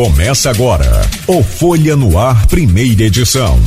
Começa agora o Folha no Ar, primeira edição.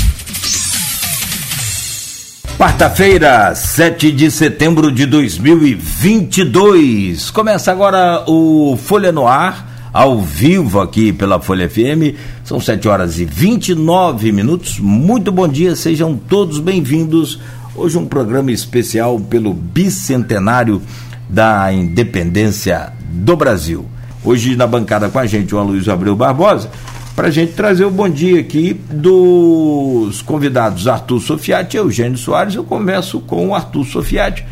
Quarta-feira, 7 de setembro de 2022. Começa agora o Folha no Ar, ao vivo aqui pela Folha FM. São 7 horas e 29 minutos. Muito bom dia, sejam todos bem-vindos. Hoje um programa especial pelo bicentenário da independência do Brasil. Hoje na bancada com a gente o Aloysio Abreu Barbosa, para a gente trazer o bom dia aqui dos convidados Arthur Sofiati e Eugênio Soares. Eu começo com o Arthur Sofiati,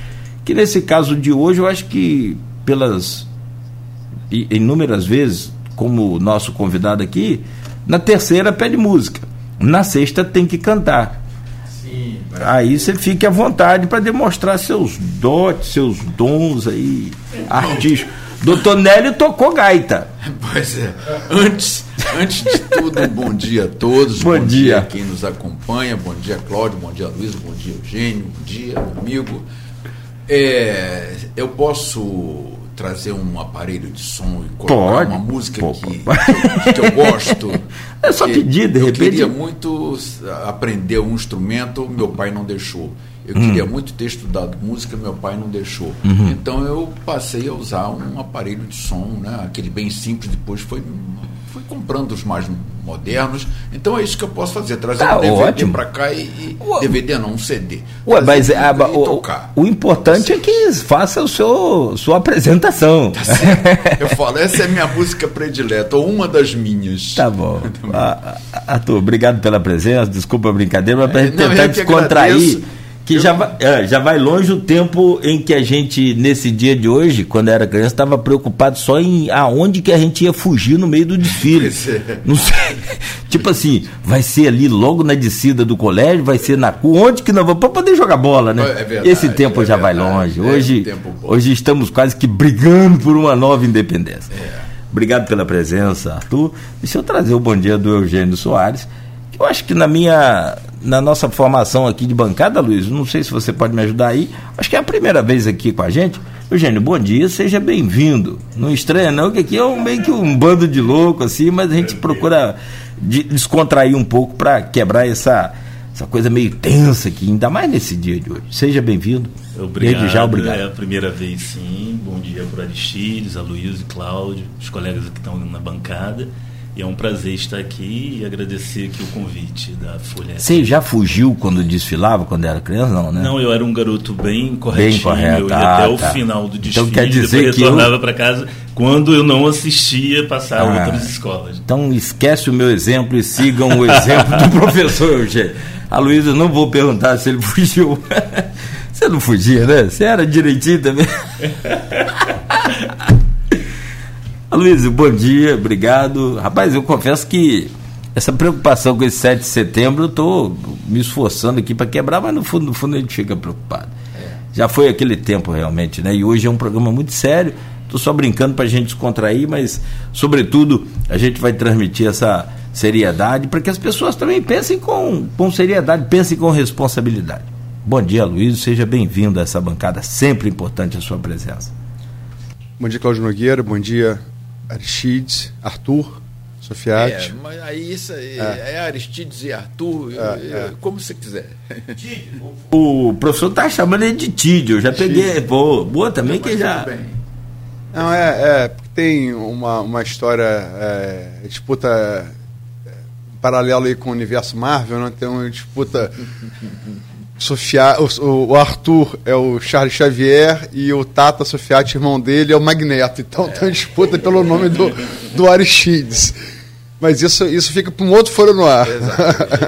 que nesse caso de hoje eu acho que pelas inúmeras vezes, como nosso convidado aqui, na terceira pede música, na sexta tem que cantar. Sim, aí você fique à vontade para demonstrar seus dotes, seus dons aí artísticos. Doutor Nélio tocou gaita. Pois é. Antes, antes de tudo, um bom dia a todos. Bom, bom dia. dia. a quem nos acompanha. Bom dia, Cláudio. Bom dia, Luiz. Bom dia, Eugênio. Bom dia, amigo. É, eu posso trazer um aparelho de som e colocar pode, uma música pode, que, que, eu gosto. É só pedir, de eu repente. Eu queria muito aprender um instrumento, meu pai não deixou. Eu hum. queria muito ter estudado música, meu pai não deixou. Uhum. Então eu passei a usar um aparelho de som, né? aquele bem simples, depois foi, fui comprando os mais modernos. Então é isso que eu posso fazer, trazer tá um DVD para cá e, e DVD não, um CD. Ué, mas e, a, e o, o, importante tá é que faça o seu sua apresentação. Tá eu falo, essa é minha música predileta, ou uma das minhas. Tá bom. Arthur, obrigado pela presença, desculpa a brincadeira, mas para é, tentar descontrair. Agradeço que já vai, é, já vai longe o tempo em que a gente, nesse dia de hoje, quando era criança, estava preocupado só em aonde que a gente ia fugir no meio do desfile. É. Não sei. tipo assim, vai ser ali logo na descida do colégio, vai ser na rua, onde que nós vamos, para poder jogar bola, né? É verdade, Esse tempo é já verdade, vai longe. É hoje, hoje estamos quase que brigando por uma nova independência. É. Obrigado pela presença, Arthur. Deixa eu trazer o bom dia do Eugênio Soares eu acho que na minha, na nossa formação aqui de bancada, Luiz, não sei se você pode me ajudar aí, acho que é a primeira vez aqui com a gente. Eugênio, bom dia, seja bem-vindo. Não estranha não, que aqui é um, meio que um bando de louco assim, mas a gente procura de, descontrair um pouco para quebrar essa essa coisa meio tensa aqui, ainda mais nesse dia de hoje. Seja bem-vindo. Obrigado. Desde já, obrigado. É a primeira vez, sim. Bom dia para Aristides, a Luiz e Cláudio, os colegas que estão na bancada. E é um prazer estar aqui e agradecer aqui o convite da Folha. Você já fugiu quando desfilava, quando era criança, não, né? Não, eu era um garoto bem corretinho. Bem correto. Eu ia ah, até tá. o final do desfile, então, quer dizer depois retornava eu... para casa quando eu não assistia passar ah, outras escolas. Então esquece o meu exemplo e sigam o exemplo do professor Eugênio. A Luísa, não vou perguntar se ele fugiu. Você não fugia, né? Você era direitinho também. Luiz, bom dia, obrigado. Rapaz, eu confesso que essa preocupação com esse 7 de setembro, eu estou me esforçando aqui para quebrar, mas no fundo, no fundo a gente fica preocupado. É. Já foi aquele tempo realmente, né? E hoje é um programa muito sério. Estou só brincando para a gente descontrair, mas, sobretudo, a gente vai transmitir essa seriedade para que as pessoas também pensem com, com seriedade, pensem com responsabilidade. Bom dia, Luiz, seja bem-vindo a essa bancada, sempre importante a sua presença. Bom dia, Cláudio Nogueira, bom dia, Aristides, Arthur, Sofiati. É, mas aí isso aí, é. é Aristides e Arthur, é, é. como você quiser. o professor tá chamando ele de Tídio, eu já peguei. Pô, boa também que já. Não, é, é, tem uma, uma história, é, disputa é, paralelo aí com o universo Marvel, né? tem uma disputa Sofia, o, o, Arthur é o Charles Xavier e o Tata Sofiati, irmão dele, é o Magneto. Então tem uma disputa pelo nome do, do Aristides. Mas isso, isso fica para um outro foro no ar.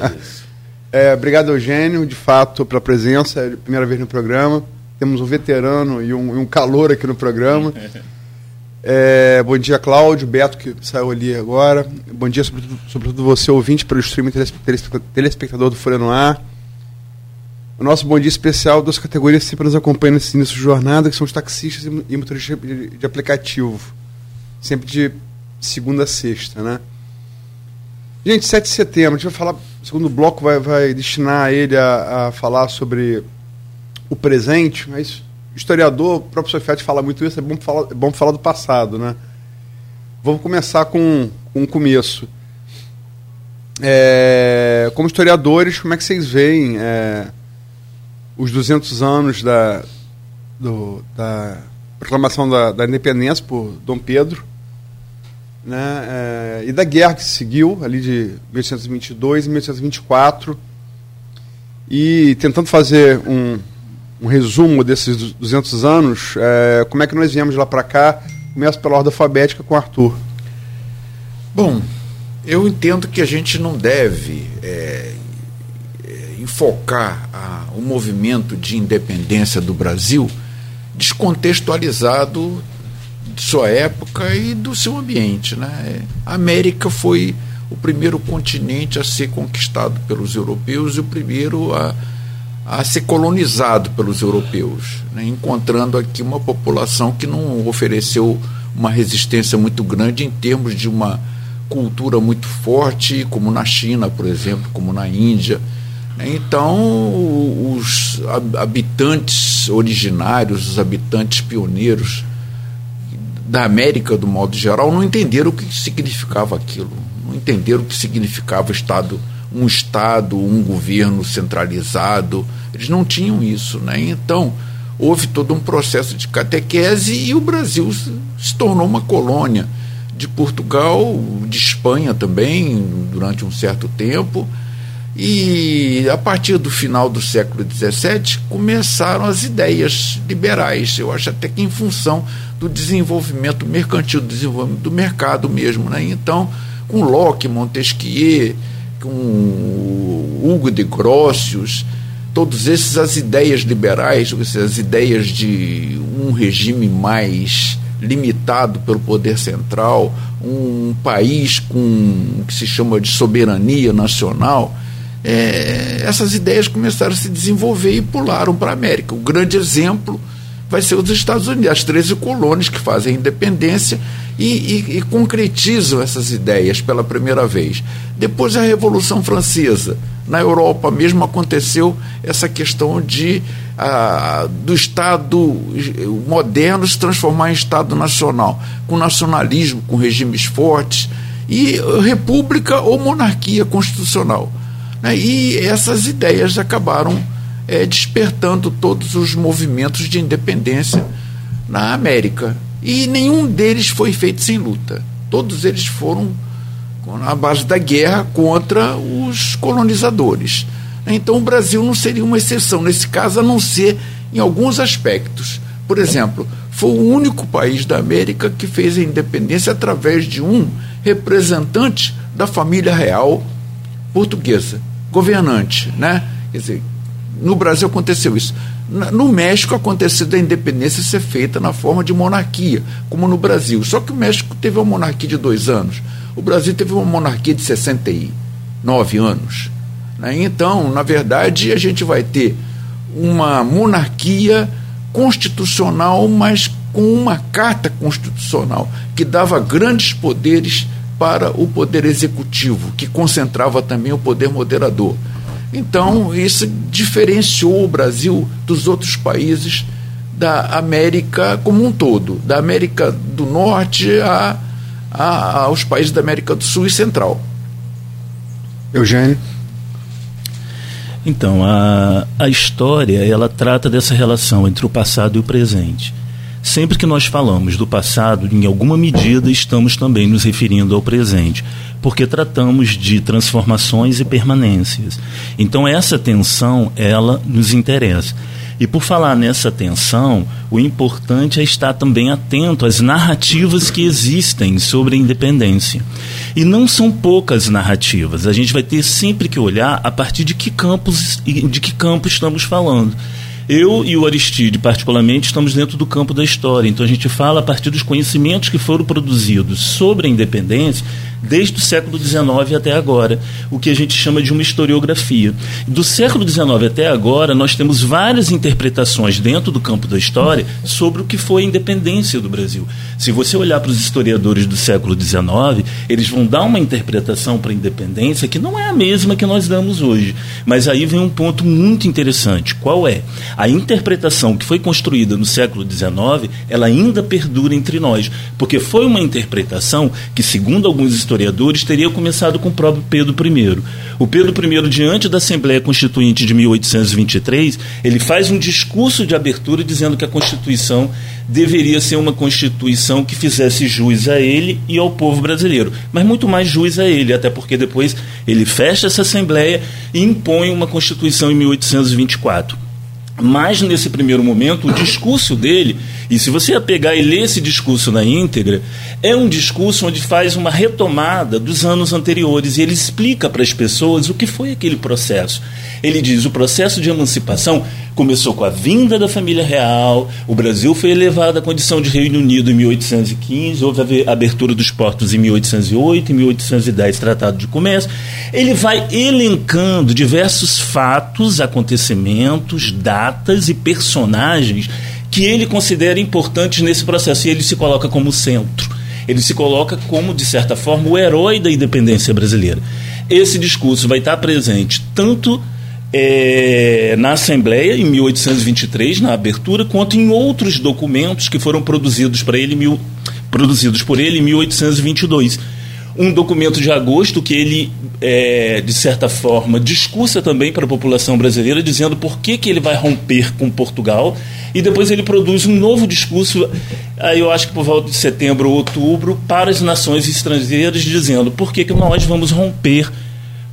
é, obrigado, Eugênio, de fato, pela presença. É a primeira vez no programa. Temos um veterano e um, um calor aqui no programa. É, bom dia, Cláudio, Beto, que saiu ali agora. Bom dia, sobretudo, sobretudo você, ouvinte, pelo streaming telespectador do Folha no Ar o nosso bom dia especial das categorias que sempre nos acompanham nesse início de jornada, que são os taxistas e motoristas de, aplicativo. Sempre de segunda a sexta, né? Gente, 7 de setembro, a gente vai falar, segundo bloco vai, vai destinar ele a, a falar sobre o presente, mas historiador, o próprio Sofiati fala muito isso, é bom falar, é bom falar do passado, né? Vamos começar com, com um começo. É, como historiadores, como é que vocês veem é, os 200 anos da, do, da proclamação da, da, independência por Dom Pedro né, é, e da guerra que se seguiu ali de 1822 e 1824 e tentando fazer um, um resumo desses 200 anos, é, como é que nós viemos lá para cá? Começo pela ordem alfabética com Arthur. Bom, eu entendo que a gente não deve é, enfocar a, o movimento de independência do Brasil descontextualizado de sua época e do seu ambiente. Né? A América foi o primeiro continente a ser conquistado pelos europeus e o primeiro a, a ser colonizado pelos europeus, né? encontrando aqui uma população que não ofereceu uma resistência muito grande em termos de uma cultura muito forte, como na China, por exemplo, como na Índia. Então, os habitantes originários, os habitantes pioneiros da América, do modo geral, não entenderam o que significava aquilo, não entenderam o que significava Estado, um Estado, um governo centralizado. Eles não tinham isso. Né? Então, houve todo um processo de catequese e o Brasil se tornou uma colônia de Portugal, de Espanha também, durante um certo tempo. E a partir do final do século XVII começaram as ideias liberais. Eu acho até que em função do desenvolvimento mercantil, do desenvolvimento do mercado mesmo. Né? Então, com Locke, Montesquieu, com Hugo de Grotius, todos esses as ideias liberais, as ideias de um regime mais limitado pelo poder central, um país com que se chama de soberania nacional, é, essas ideias começaram a se desenvolver e pularam para a América. O grande exemplo vai ser os Estados Unidos, as 13 colônias que fazem independência e, e, e, concretizam essas ideias pela primeira vez. Depois da Revolução Francesa, na Europa mesmo aconteceu essa questão de do Estado moderno se transformar em Estado nacional, com nacionalismo, com regimes fortes, e república ou monarquia constitucional. Né? E essas ideias acabaram é, despertando todos os movimentos de independência na América. E nenhum deles foi feito sem luta. Todos eles foram na base da guerra contra os colonizadores. Então o Brasil não seria uma exceção nesse caso, a não ser em alguns aspectos. Por exemplo, foi o único país da América que fez a independência através de um representante da família real portuguesa, governante, né? Quer dizer, no Brasil aconteceu isso. No México aconteceu a independência ser feita na forma de monarquia, como no Brasil. Só que o México teve uma monarquia de dois anos. O Brasil teve uma monarquia de 69 anos. Né? Então, na verdade, a gente vai ter uma monarquia constitucional, mas com uma carta constitucional que dava grandes poderes para o poder executivo, que concentrava também o poder moderador. Então, isso diferenciou o Brasil dos outros países da América como um todo, da América do Norte a, a, aos países da América do Sul e Central. Eugênio? Então, a, a história, ela trata dessa relação entre o passado e o presente. Sempre que nós falamos do passado, em alguma medida estamos também nos referindo ao presente, porque tratamos de transformações e permanências. Então essa tensão, ela nos interessa. E por falar nessa tensão, o importante é estar também atento às narrativas que existem sobre a independência. E não são poucas narrativas. A gente vai ter sempre que olhar a partir de que campos de que campo estamos falando. Eu e o Aristide, particularmente, estamos dentro do campo da história. Então a gente fala a partir dos conhecimentos que foram produzidos sobre a independência desde o século XIX até agora, o que a gente chama de uma historiografia. Do século XIX até agora, nós temos várias interpretações dentro do campo da história sobre o que foi a independência do Brasil. Se você olhar para os historiadores do século XIX, eles vão dar uma interpretação para a independência que não é a mesma que nós damos hoje. Mas aí vem um ponto muito interessante. Qual é? A interpretação que foi construída no século XIX, ela ainda perdura entre nós, porque foi uma interpretação que, segundo alguns historiadores, teria começado com o próprio Pedro I. O Pedro I, diante da Assembleia Constituinte de 1823, ele faz um discurso de abertura dizendo que a Constituição deveria ser uma Constituição que fizesse jus a ele e ao povo brasileiro, mas muito mais jus a ele, até porque depois ele fecha essa Assembleia e impõe uma Constituição em 1824. Mas nesse primeiro momento, o discurso dele, e se você pegar e ler esse discurso na íntegra, é um discurso onde faz uma retomada dos anos anteriores e ele explica para as pessoas o que foi aquele processo. Ele diz: o processo de emancipação começou com a vinda da família real, o Brasil foi elevado à condição de Reino Unido em 1815, houve a abertura dos portos em 1808, em 1810, Tratado de Comércio. Ele vai elencando diversos fatos, acontecimentos, datas e personagens que ele considera importantes nesse processo e ele se coloca como centro. Ele se coloca como, de certa forma, o herói da independência brasileira. Esse discurso vai estar presente tanto é, na Assembleia, em 1823, na abertura, quanto em outros documentos que foram produzidos, para ele, mil, produzidos por ele em 1822 um documento de agosto que ele, é, de certa forma, discursa também para a população brasileira, dizendo por que, que ele vai romper com Portugal, e depois ele produz um novo discurso, aí eu acho que por volta de setembro ou outubro, para as nações estrangeiras, dizendo por que, que nós vamos romper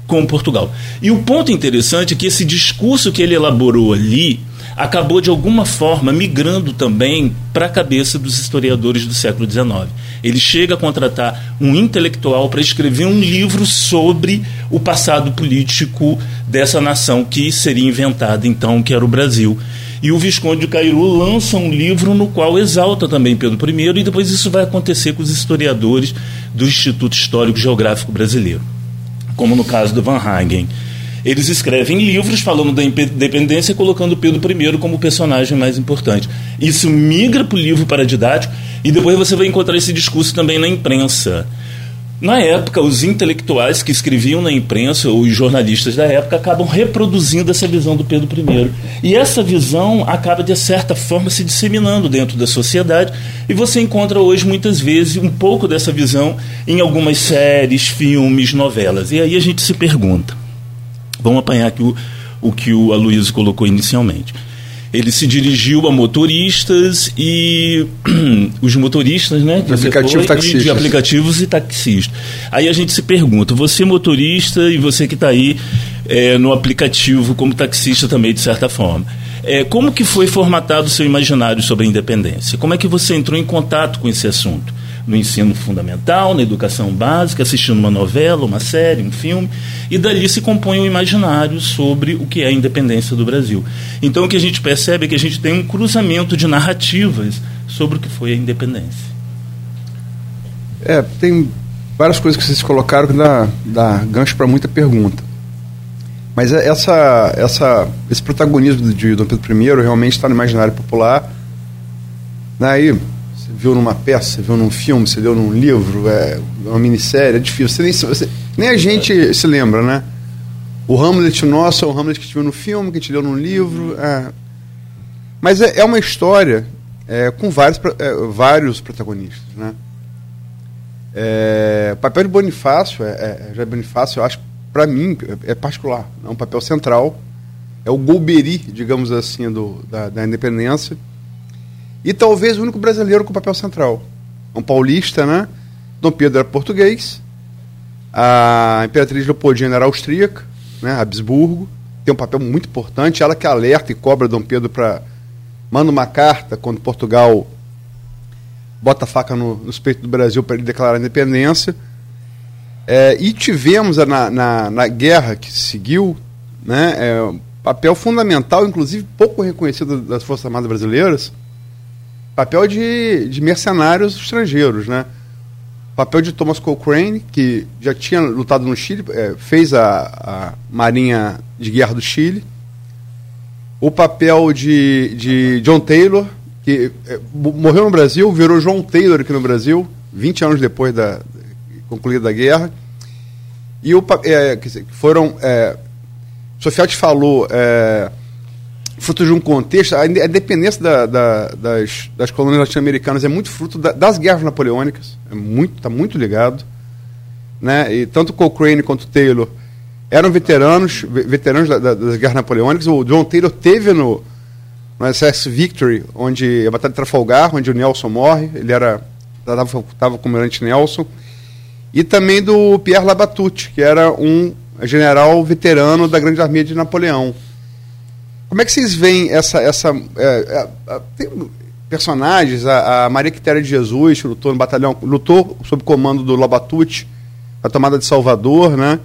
com Portugal. E o ponto interessante é que esse discurso que ele elaborou ali acabou de alguma forma migrando também para a cabeça dos historiadores do século XIX. Ele chega a contratar um intelectual para escrever um livro sobre o passado político dessa nação que seria inventada então, que era o Brasil. E o Visconde de Cairu lança um livro no qual exalta também Pedro I, e depois isso vai acontecer com os historiadores do Instituto Histórico Geográfico Brasileiro como no caso do Van Hagen. Eles escrevem livros falando da independência, colocando Pedro I como o personagem mais importante. Isso migra para o livro paradidático e depois você vai encontrar esse discurso também na imprensa. Na época, os intelectuais que escreviam na imprensa, ou os jornalistas da época, acabam reproduzindo essa visão do Pedro I. E essa visão acaba, de certa forma, se disseminando dentro da sociedade, e você encontra hoje, muitas vezes, um pouco dessa visão em algumas séries, filmes, novelas. E aí a gente se pergunta. Vamos apanhar aqui o, o que o Aloysio colocou inicialmente ele se dirigiu a motoristas e os motoristas, né? De, aplicativo taxistas. de aplicativos e taxistas. Aí a gente se pergunta, você motorista e você que está aí é, no aplicativo como taxista também, de certa forma. É, como que foi formatado o seu imaginário sobre a independência? Como é que você entrou em contato com esse assunto? No ensino fundamental, na educação básica, assistindo uma novela, uma série, um filme, e dali se compõe um imaginário sobre o que é a independência do Brasil. Então o que a gente percebe é que a gente tem um cruzamento de narrativas sobre o que foi a independência. É, tem várias coisas que vocês colocaram que dá, dá gancho para muita pergunta. Mas é, essa, essa, esse protagonismo de Dom Pedro I realmente está no imaginário popular. Daí, né? Viu numa peça, viu num filme, você leu num livro, é uma minissérie, é difícil. Você nem, você, nem a gente se lembra, né? O Hamlet nosso é o Hamlet que gente viu no filme, que gente leu num livro. É. Mas é, é uma história é, com vários, é, vários protagonistas, né? É, o papel de Bonifácio, é, é, Bonifácio, eu acho, para mim, é, particular. É um papel central. É o Golbery, digamos assim, do, da, da independência e talvez o único brasileiro com papel central. Um paulista, né? Dom Pedro era português, a Imperatriz Leopoldina era austríaca, né? Habsburgo, tem um papel muito importante, ela que alerta e cobra Dom Pedro para. manda uma carta quando Portugal bota a faca no, nos peitos do Brasil para ele declarar a independência. É, e tivemos na, na, na, guerra que seguiu né, é, um papel fundamental, inclusive pouco reconhecido das Forças Armadas Brasileiras, papel de, de mercenários estrangeiros, né? Papel de Thomas Cochrane, que já tinha lutado no Chile, é, fez a, a Marinha de Guerra do Chile. O papel de, de John Taylor, que é, morreu no Brasil, virou João Taylor aqui no Brasil, 20 anos depois da concluída a guerra. E o, é, foram. É, Sofia te falou. Fruto de um contexto. A independência da, da, das, das colônias latino-americanas é muito fruto da, das guerras napoleônicas. É muito, está muito ligado. Né? E tanto Cochrane quanto Taylor eram veteranos, veteranos da, da, das guerras napoleônicas. O John Taylor teve no, no SS Victory, onde a Batalha de Trafalgar, onde o Nelson morre. Ele era estava com o almirante Nelson. E também do Pierre Labatute, que era um general veterano da Grande Armia de Napoleão. Como é que vocês veem essa. essa é, é, tem personagens, a, a Maria Quitéria de Jesus, que lutou no batalhão, lutou sob comando do Labatute, a tomada de Salvador, né?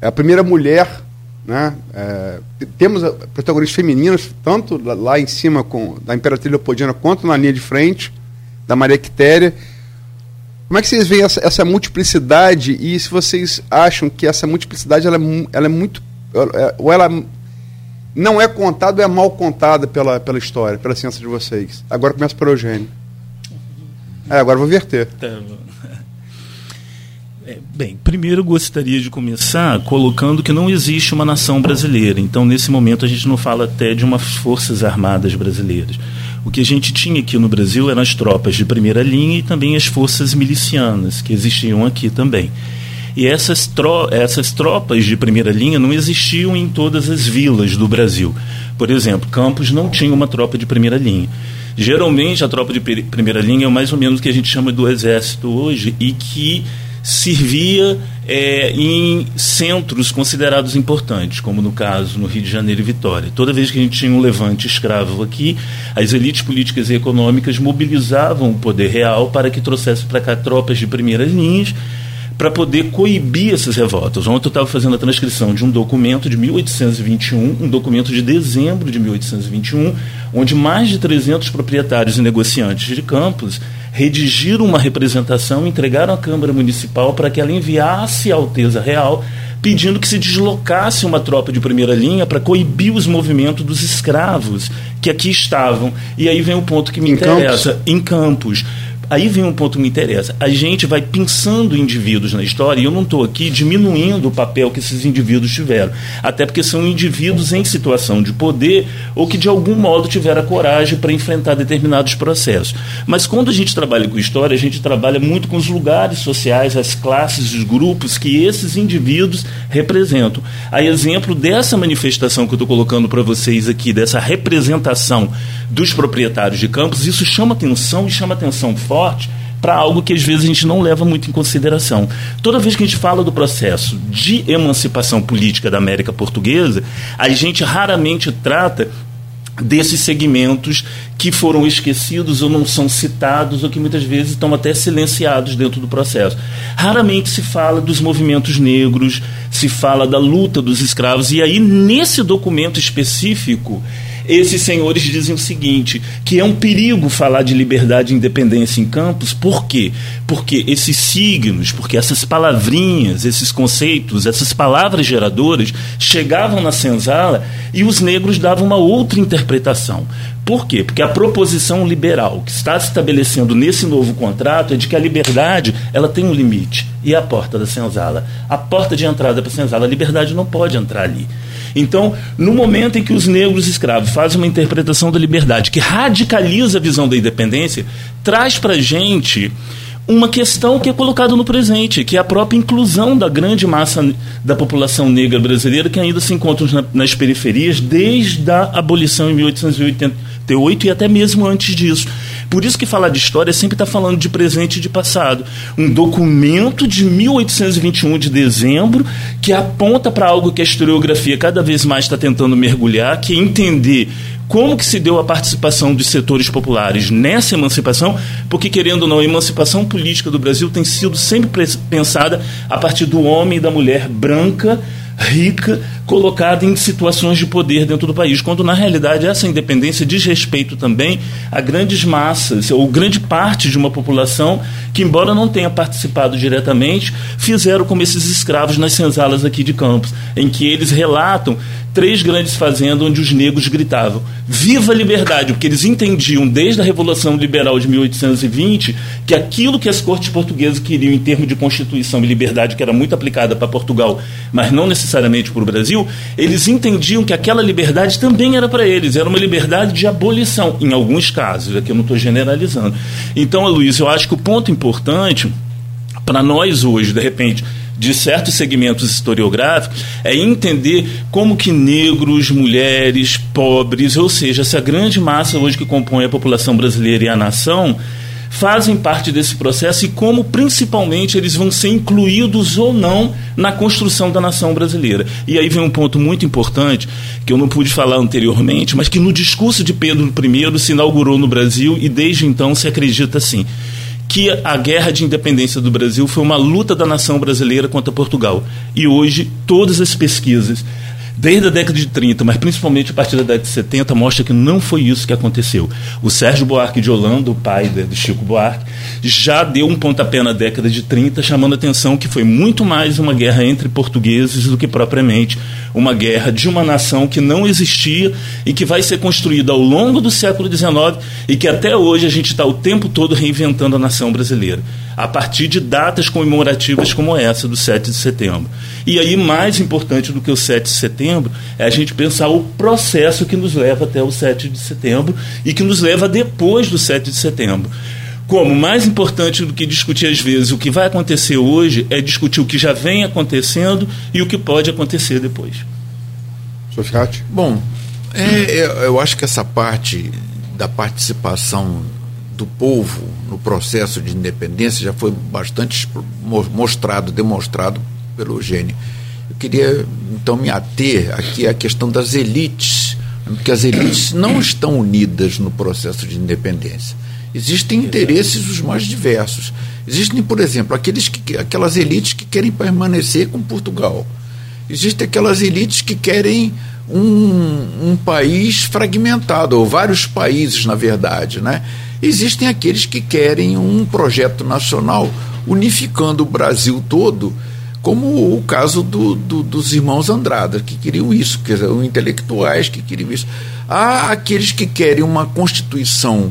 É a primeira mulher, né? É, temos protagonistas femininas, tanto lá em cima com, da Imperatriz Leopoldina, quanto na linha de frente da Maria Quitéria. Como é que vocês veem essa, essa, multiplicidade e se vocês acham que essa multiplicidade ela é, ela é muito. É, ou ela não é contada ou é mal contada pela, pela história, pela ciência de vocês? Agora começa por Eugênio. É, agora vou verter. Tá é, bem, primeiro gostaria de começar colocando que não existe uma nação brasileira. Então, nesse momento, a gente não fala até de umas forças armadas brasileiras. O que a gente tinha aqui no Brasil eram as tropas de primeira linha e também as forças milicianas, que existiam aqui também. E essas, tro essas tropas de primeira linha não existiam em todas as vilas do Brasil. Por exemplo, Campos não tinha uma tropa de primeira linha. Geralmente, a tropa de primeira linha é mais ou menos o que a gente chama do exército hoje e que servia é, em centros considerados importantes, como no caso no Rio de Janeiro e Vitória. Toda vez que a gente tinha um levante escravo aqui, as elites políticas e econômicas mobilizavam o poder real para que trouxesse para cá tropas de primeiras linhas para poder coibir essas revoltas. Ontem eu estava fazendo a transcrição de um documento de 1821, um documento de dezembro de 1821, onde mais de 300 proprietários e negociantes de campos redigiram uma representação, entregaram à Câmara Municipal para que ela enviasse à Alteza Real pedindo que se deslocasse uma tropa de primeira linha para coibir os movimentos dos escravos que aqui estavam. E aí vem o ponto que me em interessa, Campos. em Campos aí vem um ponto que me interessa. A gente vai pensando indivíduos na história, e eu não estou aqui diminuindo o papel que esses indivíduos tiveram. Até porque são indivíduos em situação de poder ou que de algum modo tiveram a coragem para enfrentar determinados processos. Mas quando a gente trabalha com história, a gente trabalha muito com os lugares sociais, as classes, os grupos que esses indivíduos representam. A exemplo dessa manifestação que eu estou colocando para vocês aqui, dessa representação dos proprietários de campos, isso chama atenção e chama atenção forte para algo que às vezes a gente não leva muito em consideração. Toda vez que a gente fala do processo de emancipação política da América Portuguesa, a gente raramente trata desses segmentos que foram esquecidos ou não são citados ou que muitas vezes estão até silenciados dentro do processo. Raramente se fala dos movimentos negros, se fala da luta dos escravos e aí nesse documento específico esses senhores dizem o seguinte: que é um perigo falar de liberdade e independência em campos, por quê? Porque esses signos, porque essas palavrinhas, esses conceitos, essas palavras geradoras chegavam na senzala e os negros davam uma outra interpretação. Por quê? Porque a proposição liberal que está se estabelecendo nesse novo contrato é de que a liberdade ela tem um limite. E a porta da senzala? A porta de entrada para a senzala, a liberdade não pode entrar ali. Então, no momento em que os negros escravos fazem uma interpretação da liberdade que radicaliza a visão da independência, traz para a gente uma questão que é colocada no presente, que é a própria inclusão da grande massa da população negra brasileira que ainda se encontra nas periferias desde a abolição em 1888 e até mesmo antes disso. Por isso que falar de história sempre está falando de presente e de passado. Um documento de 1821 de dezembro que aponta para algo que a historiografia cada vez mais está tentando mergulhar, que é entender como que se deu a participação dos setores populares nessa emancipação, porque querendo ou não, a emancipação política do Brasil tem sido sempre pensada a partir do homem e da mulher branca rica colocada em situações de poder dentro do país, quando na realidade essa independência diz respeito também a grandes massas ou grande parte de uma população que, embora não tenha participado diretamente, fizeram como esses escravos nas senzalas aqui de Campos, em que eles relatam três grandes fazendas onde os negros gritavam: Viva a liberdade! Porque eles entendiam desde a Revolução Liberal de 1820 que aquilo que as cortes portuguesas queriam em termos de Constituição e liberdade, que era muito aplicada para Portugal, mas não necessariamente para o Brasil, eles entendiam que aquela liberdade também era para eles, era uma liberdade de abolição, em alguns casos, aqui eu não estou generalizando. Então, Luiz, eu acho que o ponto importante para nós hoje, de repente, de certos segmentos historiográficos é entender como que negros, mulheres, pobres, ou seja, essa grande massa hoje que compõe a população brasileira e a nação, fazem parte desse processo e como principalmente eles vão ser incluídos ou não na construção da nação brasileira. E aí vem um ponto muito importante que eu não pude falar anteriormente, mas que no discurso de Pedro I se inaugurou no Brasil e desde então se acredita assim que a guerra de independência do Brasil foi uma luta da nação brasileira contra Portugal. E hoje, todas as pesquisas desde a década de 30, mas principalmente a partir da década de 70, mostra que não foi isso que aconteceu. O Sérgio Buarque de Holanda, o pai de Chico Buarque, já deu um pontapé na década de 30, chamando a atenção que foi muito mais uma guerra entre portugueses do que propriamente uma guerra de uma nação que não existia e que vai ser construída ao longo do século XIX e que até hoje a gente está o tempo todo reinventando a nação brasileira a partir de datas comemorativas como essa do 7 de setembro. E aí, mais importante do que o 7 de setembro, é a gente pensar o processo que nos leva até o 7 de setembro e que nos leva depois do 7 de setembro. Como mais importante do que discutir às vezes o que vai acontecer hoje é discutir o que já vem acontecendo e o que pode acontecer depois. Sofiati? Bom, é, eu acho que essa parte da participação do povo no processo de independência já foi bastante mostrado, demonstrado pelo Eugênio. Eu queria então me ater aqui à questão das elites, porque as elites não estão unidas no processo de independência. Existem interesses os mais diversos. Existem, por exemplo, aqueles que, aquelas elites que querem permanecer com Portugal. Existem aquelas elites que querem um, um país fragmentado, ou vários países, na verdade. Né? Existem aqueles que querem um projeto nacional unificando o Brasil todo, como o caso do, do, dos irmãos Andrada, que queriam isso, dizer, os intelectuais que queriam isso. Há aqueles que querem uma constituição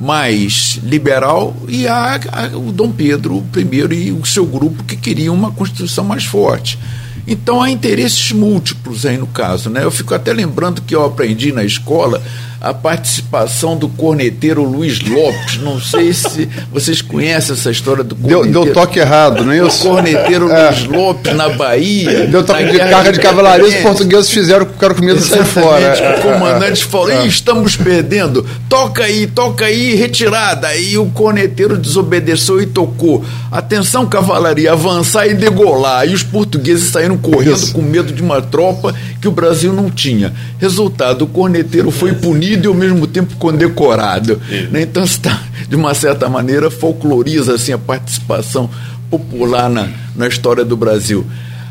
mais liberal e há, há o Dom Pedro I e o seu grupo que queriam uma constituição mais forte. Então há interesses múltiplos aí no caso. Né? Eu fico até lembrando que eu aprendi na escola a participação do corneteiro Luiz Lopes. Não sei se vocês conhecem essa história do corneteiro. Deu, deu toque errado, não é isso? O corneteiro é. Luiz Lopes na Bahia. Deu toque de carga de, cavalaria, os portugueses fizeram o cara com medo de sair fora. O comandante falou: é. estamos perdendo, toca aí, toca aí, retirada. Aí o corneteiro desobedeceu e tocou. Atenção, cavalaria, avançar e degolar. E os portugueses saíram correndo isso. com medo de uma tropa que o Brasil não tinha. Resultado: o corneteiro foi punido e ao mesmo tempo condecorado. Né? Então está, de uma certa maneira, folcloriza assim, a participação popular na, na história do Brasil.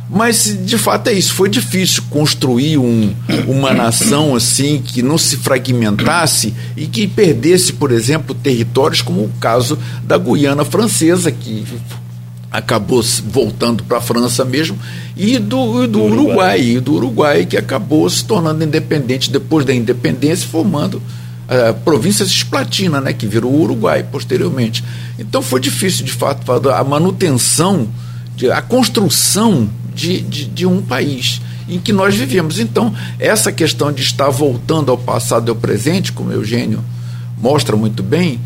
Mas de fato é isso, foi difícil construir um, uma nação assim que não se fragmentasse e que perdesse, por exemplo, territórios como o caso da Guiana Francesa, que acabou voltando para a França mesmo, e do, do, Uruguai. Uruguai, e do Uruguai, que acabou se tornando independente depois da independência, formando a província Cisplatina, né, que virou Uruguai posteriormente. Então foi difícil, de fato, a manutenção, de, a construção de, de, de um país em que nós vivemos. Então, essa questão de estar voltando ao passado e ao presente, como Eugênio mostra muito bem,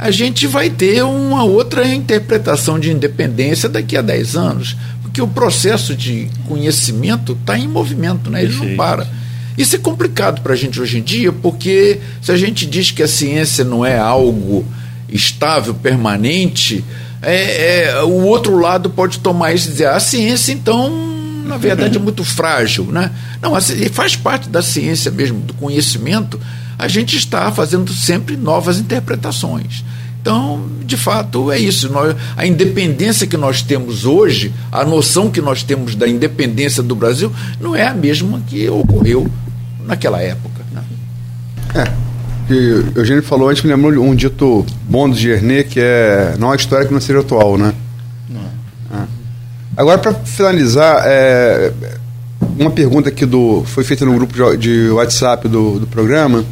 a gente vai ter uma outra interpretação de independência daqui a 10 anos, porque o processo de conhecimento está em movimento, né? ele não para. Isso é complicado para a gente hoje em dia, porque se a gente diz que a ciência não é algo estável, permanente, é, é, o outro lado pode tomar isso e dizer: a ciência, então, na verdade, é muito frágil. Né? Não, faz parte da ciência mesmo, do conhecimento a gente está fazendo sempre novas interpretações. Então, de fato, é isso. Nós, a independência que nós temos hoje, a noção que nós temos da independência do Brasil, não é a mesma que ocorreu naquela época. Né? É. Que o Eugênio falou antes, me lembrou um dito bom do Gernet, que é não há história que não seja atual, né? Não. É. Agora, para finalizar, é, uma pergunta aqui do. Foi feita no grupo de, WhatsApp do, do programa.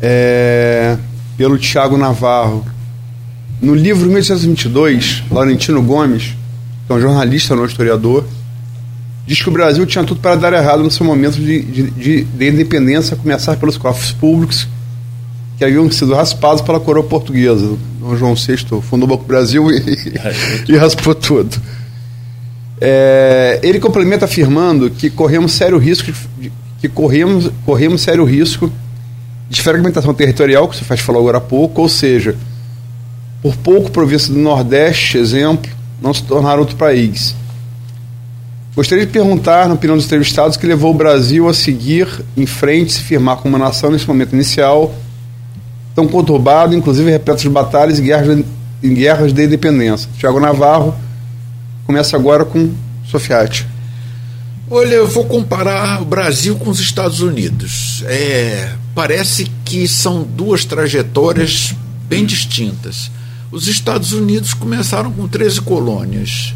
É, pelo Tiago Navarro. No livro 1822, Laurentino Gomes, que é um jornalista, não historiador, diz que o Brasil tinha tudo para dar errado no seu momento de, de, de, de independência, a começar pelos cofres públicos que haviam sido raspados pela coroa portuguesa. O João VI fundou o Banco Brasil e, e raspou tudo. É, ele complementa afirmando que corremos sério risco de, que corremos, corremos sério risco de fragmentação territorial, que você faz falou agora há pouco, ou seja, por pouco província do Nordeste, exemplo, não se tornar outro país. Gostaria de perguntar, na opinião dos entrevistados, que levou o Brasil a seguir em frente, se firmar como uma nação nesse momento inicial, tão conturbado, inclusive repleto de batalhas e guerras, de, guerras de independência. Tiago Navarro começa agora com Sofiati. Olha, eu vou comparar o Brasil com os Estados Unidos. É, parece que são duas trajetórias bem distintas. Os Estados Unidos começaram com 13 colônias.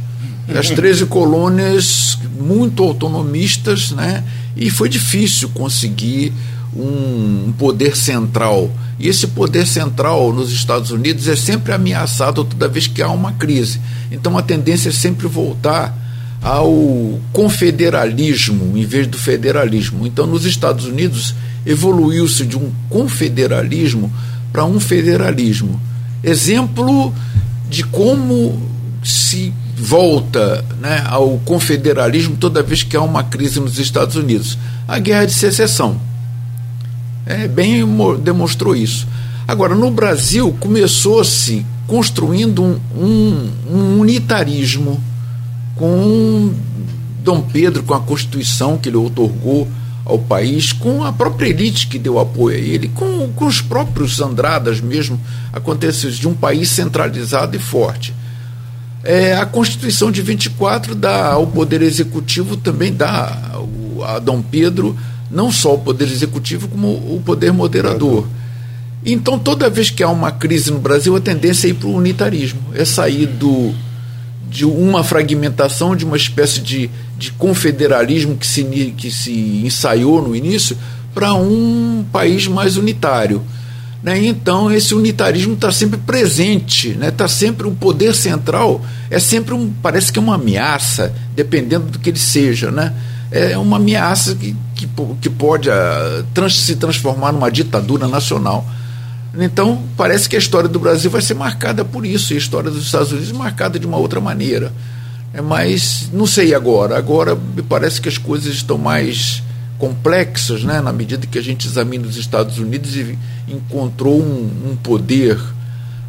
As 13 colônias muito autonomistas, né? E foi difícil conseguir um, um poder central. E esse poder central nos Estados Unidos é sempre ameaçado toda vez que há uma crise. Então a tendência é sempre voltar ao confederalismo em vez do federalismo. Então nos Estados Unidos evoluiu-se de um confederalismo para um federalismo. Exemplo de como se volta né, ao confederalismo toda vez que há uma crise nos Estados Unidos. A guerra de secessão. É, bem demonstrou isso. Agora, no Brasil, começou-se construindo um, um, um, unitarismo com Dom Pedro, com a Constituição que ele otorgou ao país, com a própria elite que deu apoio a ele, com, com os próprios Andradas mesmo, aconteceu de um país centralizado e forte. É, a Constituição de 24 dá ao Poder Executivo, também dá a Dom Pedro, não só o Poder Executivo, como o Poder Moderador. Então, toda vez que há uma crise no Brasil, a tendência é ir para o unitarismo, é sair do, de uma fragmentação, de uma espécie de, de confederalismo que se, que se ensaiou no início, para um país mais unitário. Né? Então, esse unitarismo está sempre presente, está né? Tá sempre um poder central, é sempre um, parece que é uma ameaça, dependendo do que ele seja. Né? É uma ameaça que, que, que pode uh, trans, se transformar numa ditadura nacional. Então, parece que a história do Brasil vai ser marcada por isso, e a história dos Estados Unidos marcada de uma outra maneira. É, mas não sei agora. Agora me parece que as coisas estão mais complexas, né, na medida que a gente examina os Estados Unidos e encontrou um, um poder,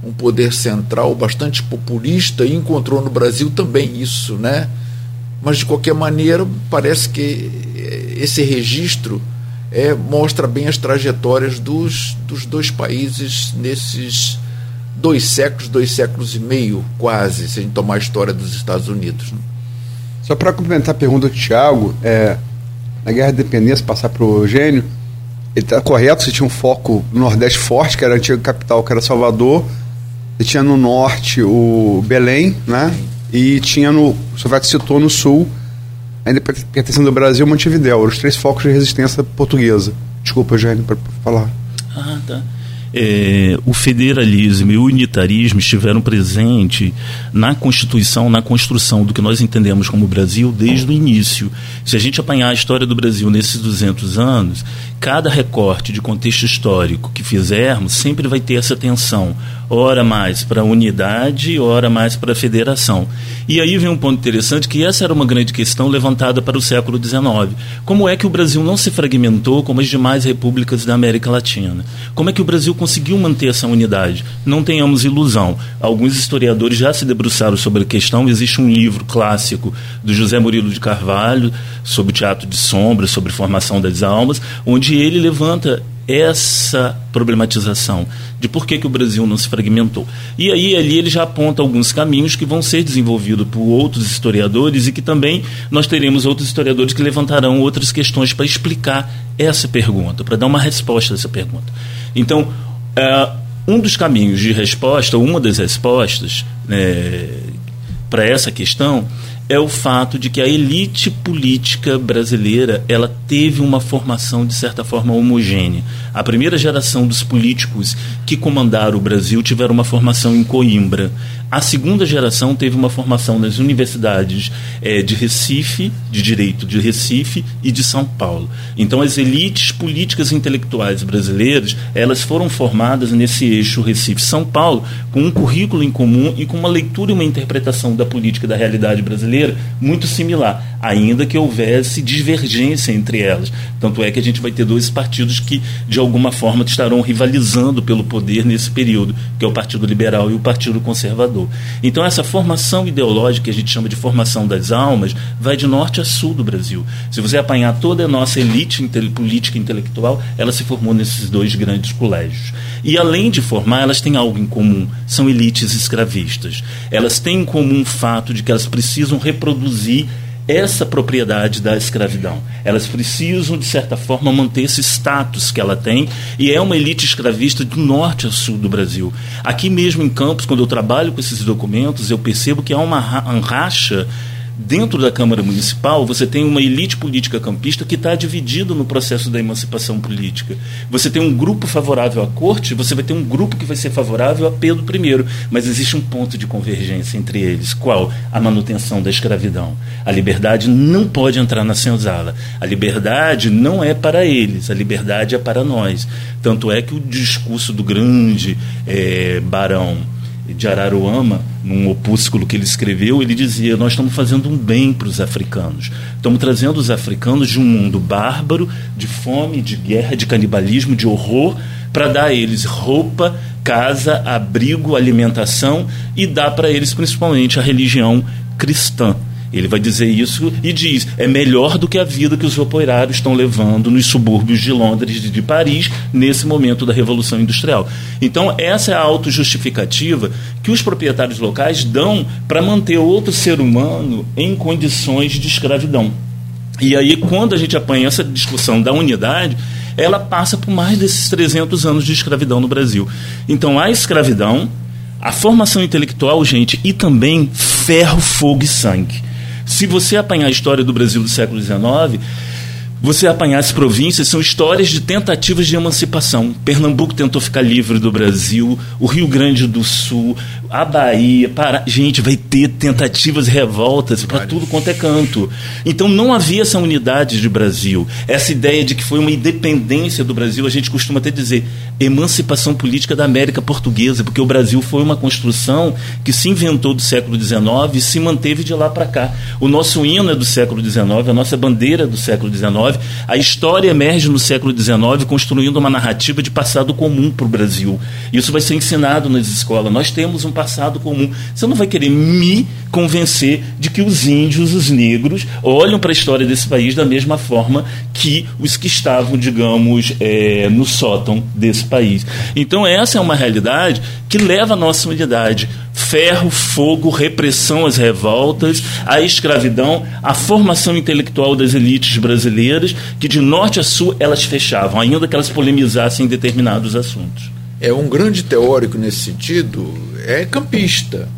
um poder central bastante populista e encontrou no Brasil também isso, né? Mas de qualquer maneira parece que esse registro é, mostra bem as trajetórias dos, dos dois países nesses dois séculos, dois séculos e meio, quase, se a gente tomar a história dos Estados Unidos. Né? Só para complementar a pergunta do Tiago, é, na Guerra de Independência, passar para o Eugênio, ele está correto, você tinha um foco no Nordeste forte, que era a antiga capital, que era Salvador, você tinha no Norte o Belém, né? E tinha no, o Soviético citou no Sul, ainda pertencendo ao Brasil, Montevidéu, os três focos de resistência portuguesa. Desculpa, Eugênio, para falar. Ah, tá é, o federalismo e o unitarismo estiveram presentes na Constituição, na construção do que nós entendemos como Brasil desde o início. Se a gente apanhar a história do Brasil nesses 200 anos, cada recorte de contexto histórico que fizermos sempre vai ter essa tensão, ora mais para a unidade, ora mais para a federação. E aí vem um ponto interessante que essa era uma grande questão levantada para o século XIX. Como é que o Brasil não se fragmentou como as demais repúblicas da América Latina? Como é que o Brasil conseguiu manter essa unidade? Não tenhamos ilusão. Alguns historiadores já se debruçaram sobre a questão. Existe um livro clássico do José Murilo de Carvalho sobre o teatro de sombras, sobre formação das almas, onde onde ele levanta essa problematização de por que, que o Brasil não se fragmentou. E aí ali ele já aponta alguns caminhos que vão ser desenvolvidos por outros historiadores e que também nós teremos outros historiadores que levantarão outras questões para explicar essa pergunta, para dar uma resposta a essa pergunta. Então, uh, um dos caminhos de resposta, uma das respostas né, para essa questão é o fato de que a elite política brasileira ela teve uma formação de certa forma homogênea. A primeira geração dos políticos que comandaram o Brasil tiveram uma formação em Coimbra. A segunda geração teve uma formação nas universidades é, de Recife, de Direito de Recife e de São Paulo. Então, as elites políticas e intelectuais brasileiras, elas foram formadas nesse eixo Recife-São Paulo, com um currículo em comum e com uma leitura e uma interpretação da política da realidade brasileira muito similar, ainda que houvesse divergência entre elas. Tanto é que a gente vai ter dois partidos que, de alguma forma, estarão rivalizando pelo poder nesse período, que é o Partido Liberal e o Partido Conservador. Então, essa formação ideológica, que a gente chama de formação das almas, vai de norte a sul do Brasil. Se você apanhar toda a nossa elite política intelectual, ela se formou nesses dois grandes colégios. E, além de formar, elas têm algo em comum: são elites escravistas. Elas têm em comum o fato de que elas precisam reproduzir essa propriedade da escravidão. Elas precisam, de certa forma, manter esse status que ela tem e é uma elite escravista do norte a sul do Brasil. Aqui mesmo em Campos, quando eu trabalho com esses documentos, eu percebo que há uma racha dentro da Câmara Municipal, você tem uma elite política campista que está dividida no processo da emancipação política. Você tem um grupo favorável à corte, você vai ter um grupo que vai ser favorável a Pedro I, mas existe um ponto de convergência entre eles. Qual? A manutenção da escravidão. A liberdade não pode entrar na senzala. A liberdade não é para eles, a liberdade é para nós. Tanto é que o discurso do grande é, barão de Araruama, num opúsculo que ele escreveu, ele dizia: Nós estamos fazendo um bem para os africanos. Estamos trazendo os africanos de um mundo bárbaro, de fome, de guerra, de canibalismo, de horror, para dar a eles roupa, casa, abrigo, alimentação e dar para eles principalmente a religião cristã. Ele vai dizer isso e diz: é melhor do que a vida que os operários estão levando nos subúrbios de Londres e de Paris nesse momento da Revolução Industrial. Então, essa é a autojustificativa que os proprietários locais dão para manter outro ser humano em condições de escravidão. E aí, quando a gente apanha essa discussão da unidade, ela passa por mais desses 300 anos de escravidão no Brasil. Então, a escravidão, a formação intelectual, gente, e também ferro, fogo e sangue. Se você apanhar a história do Brasil do século XIX, você apanhar as províncias, são histórias de tentativas de emancipação. Pernambuco tentou ficar livre do Brasil, o Rio Grande do Sul, a Bahia, para gente, vai ter tentativas revoltas para tudo quanto é canto. Então não havia essa unidade de Brasil. Essa ideia de que foi uma independência do Brasil, a gente costuma até dizer emancipação política da América Portuguesa, porque o Brasil foi uma construção que se inventou do século XIX e se manteve de lá para cá. O nosso hino é do século XIX, a nossa bandeira é do século XIX a história emerge no século XIX construindo uma narrativa de passado comum para o Brasil. Isso vai ser ensinado nas escolas. Nós temos um passado comum. Você não vai querer me convencer de que os índios, os negros, olham para a história desse país da mesma forma que os que estavam, digamos, é, no sótão desse país. Então, essa é uma realidade que leva a nossa unidade. Ferro, fogo, repressão às revoltas, a escravidão, a formação intelectual das elites brasileiras, que de norte a sul elas fechavam, ainda que elas polemizassem determinados assuntos. É um grande teórico nesse sentido, é campista.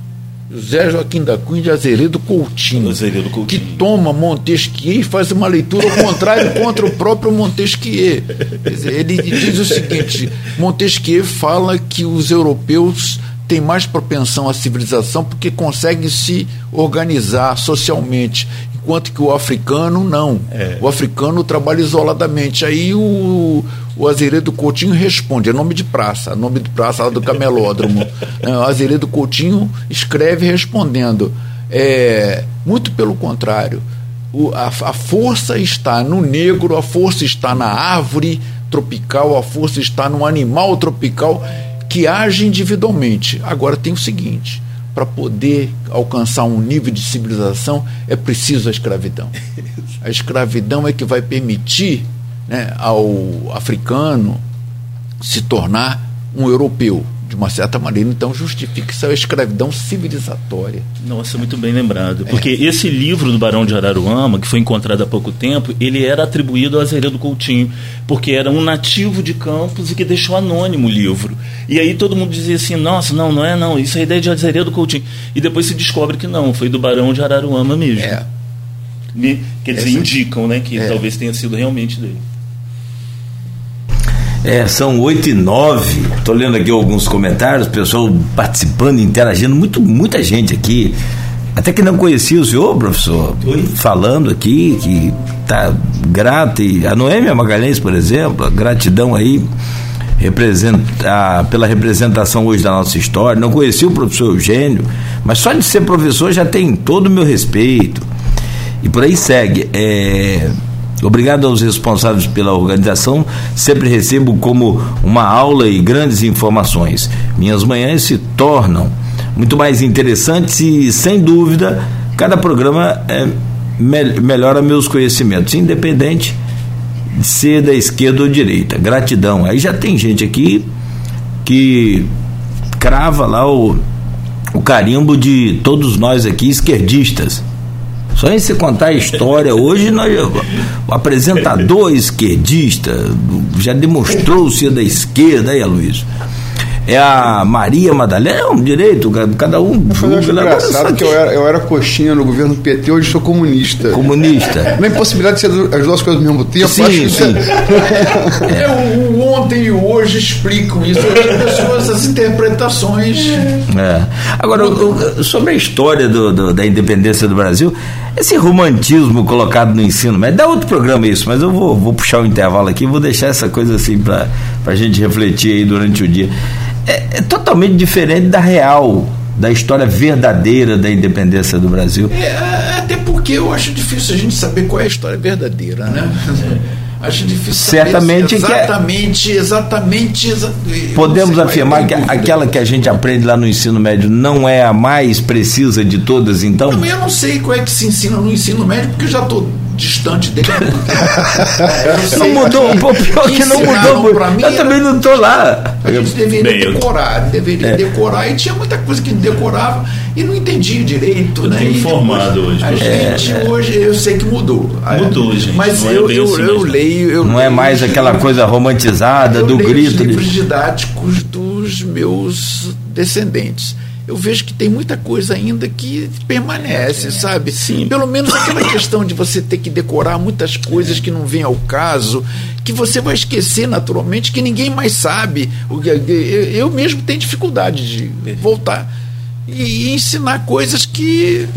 José Joaquim da Cunha de Azeredo Coutinho, Azeredo Coutinho, que toma Montesquieu e faz uma leitura ao contrário contra o próprio Montesquieu. Dizer, ele diz o seguinte: Montesquieu fala que os europeus têm mais propensão à civilização porque conseguem se organizar socialmente, enquanto que o africano não. É. O africano trabalha isoladamente. Aí o, o Azeredo Coutinho responde, é nome de praça, nome de praça lá do camelódromo. É, o Azeredo Coutinho escreve respondendo, é, muito pelo contrário, o, a, a força está no negro, a força está na árvore tropical, a força está no animal tropical que age individualmente. Agora tem o seguinte, para poder alcançar um nível de civilização é preciso a escravidão. A escravidão é que vai permitir né, ao africano se tornar um europeu. De uma certa maneira, então justifica essa escravidão civilizatória. Nossa, muito bem lembrado. Porque é. esse livro do Barão de Araruama, que foi encontrado há pouco tempo, ele era atribuído a Azeredo Coutinho, porque era um nativo de Campos e que deixou anônimo o livro. E aí todo mundo dizia assim: nossa, não, não é não, isso é ideia de Azeredo Coutinho. E depois se descobre que não, foi do Barão de Araruama mesmo. É. quer dizer, Essa... indicam né, que é. talvez tenha sido realmente dele. É, são 8 e 9. Estou lendo aqui alguns comentários, pessoal participando, interagindo, muito, muita gente aqui. Até que não conhecia o senhor, professor, Oi? falando aqui que está grato. E a Noêmia Magalhães, por exemplo, a gratidão aí representa, pela representação hoje da nossa história. Não conhecia o professor Eugênio, mas só de ser professor já tem todo o meu respeito. E por aí segue. É, Obrigado aos responsáveis pela organização, sempre recebo como uma aula e grandes informações. Minhas manhãs se tornam muito mais interessantes e, sem dúvida, cada programa é, me melhora meus conhecimentos, independente de ser da esquerda ou direita. Gratidão. Aí já tem gente aqui que crava lá o, o carimbo de todos nós aqui esquerdistas. Só em se contar a história, hoje nós, o apresentador esquerdista já demonstrou ser da esquerda, aí, Aloysio é a Maria Madalena, é um direito, cada um julga. Né? engraçado que eu era, eu era coxinha no governo PT, hoje sou comunista. Comunista. Na impossibilidade de ser as duas coisas ao mesmo tempo. Sim, sim. É, o, ontem e hoje explicam isso. As pessoas, as interpretações. É. Agora, sobre a história do, do, da independência do Brasil, esse romantismo colocado no ensino médio, dá outro programa isso, mas eu vou, vou puxar o um intervalo aqui, vou deixar essa coisa assim para a gente refletir aí durante o dia é, é totalmente diferente da real da história verdadeira da independência do Brasil. É, até porque eu acho difícil a gente saber qual é a história verdadeira, né? É. Acho difícil Certamente exatamente, que é... exatamente, exatamente. Podemos afirmar que aquela que a gente aprende lá no ensino médio não é a mais precisa de todas, então? Não, eu não sei qual é que se ensina no ensino médio, porque eu já estou distante dele. não mudou, o pior que não mudou. Pra mim, eu também não estou lá. A gente deveria Bem, decorar, deveria é. decorar, e tinha muita coisa que decorava e não entendia direito. Eu né? informado hoje. A gente é, hoje, eu sei que mudou. Mudou, gente. Mas é eu, eu, assim eu leio. Eu não leio, é mais aquela coisa romantizada do grito. Os livros didáticos dos meus descendentes eu vejo que tem muita coisa ainda que permanece, é, sabe? Sim. Pelo menos aquela questão de você ter que decorar muitas coisas que não vêm ao caso, que você vai esquecer naturalmente, que ninguém mais sabe. Eu mesmo tenho dificuldade de voltar e ensinar coisas que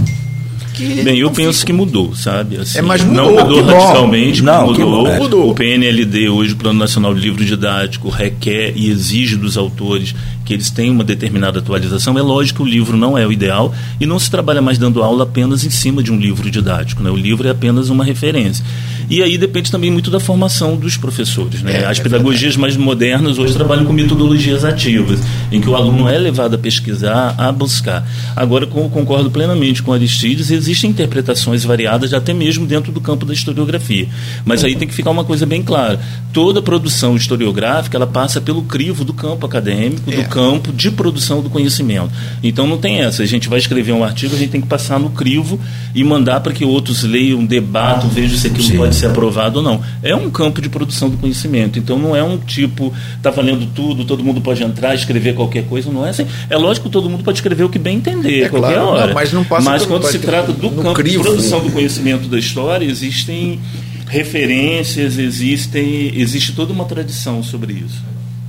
que. Bem, eu penso fica. que mudou, sabe? Assim, é, mas mudou, não mudou radicalmente, não, mudou. É. mudou. O PNLD, hoje, o Plano Nacional de Livro Didático, requer e exige dos autores eles tenham uma determinada atualização. É lógico que o livro não é o ideal e não se trabalha mais dando aula apenas em cima de um livro didático. Né? O livro é apenas uma referência. E aí depende também muito da formação dos professores. Né? É, As pedagogias mais modernas hoje trabalham com metodologias ativas, em que o aluno é levado a pesquisar, a buscar. Agora, concordo plenamente com Aristides, existem interpretações variadas até mesmo dentro do campo da historiografia. Mas aí tem que ficar uma coisa bem clara. Toda produção historiográfica ela passa pelo crivo do campo acadêmico, é. do campo de produção do conhecimento. Então não tem essa. A gente vai escrever um artigo, a gente tem que passar no crivo e mandar para que outros leiam, debatam, vejam se aquilo Sim. pode ser aprovado ou não. É um campo de produção do conhecimento. Então não é um tipo, está valendo tudo, todo mundo pode entrar, escrever qualquer coisa. Não é assim. É lógico que todo mundo pode escrever o que bem entender, é qualquer claro, hora. Não, mas não passa mas quando se trata do campo crivo. de produção do conhecimento da história, existem referências, existem, existe toda uma tradição sobre isso.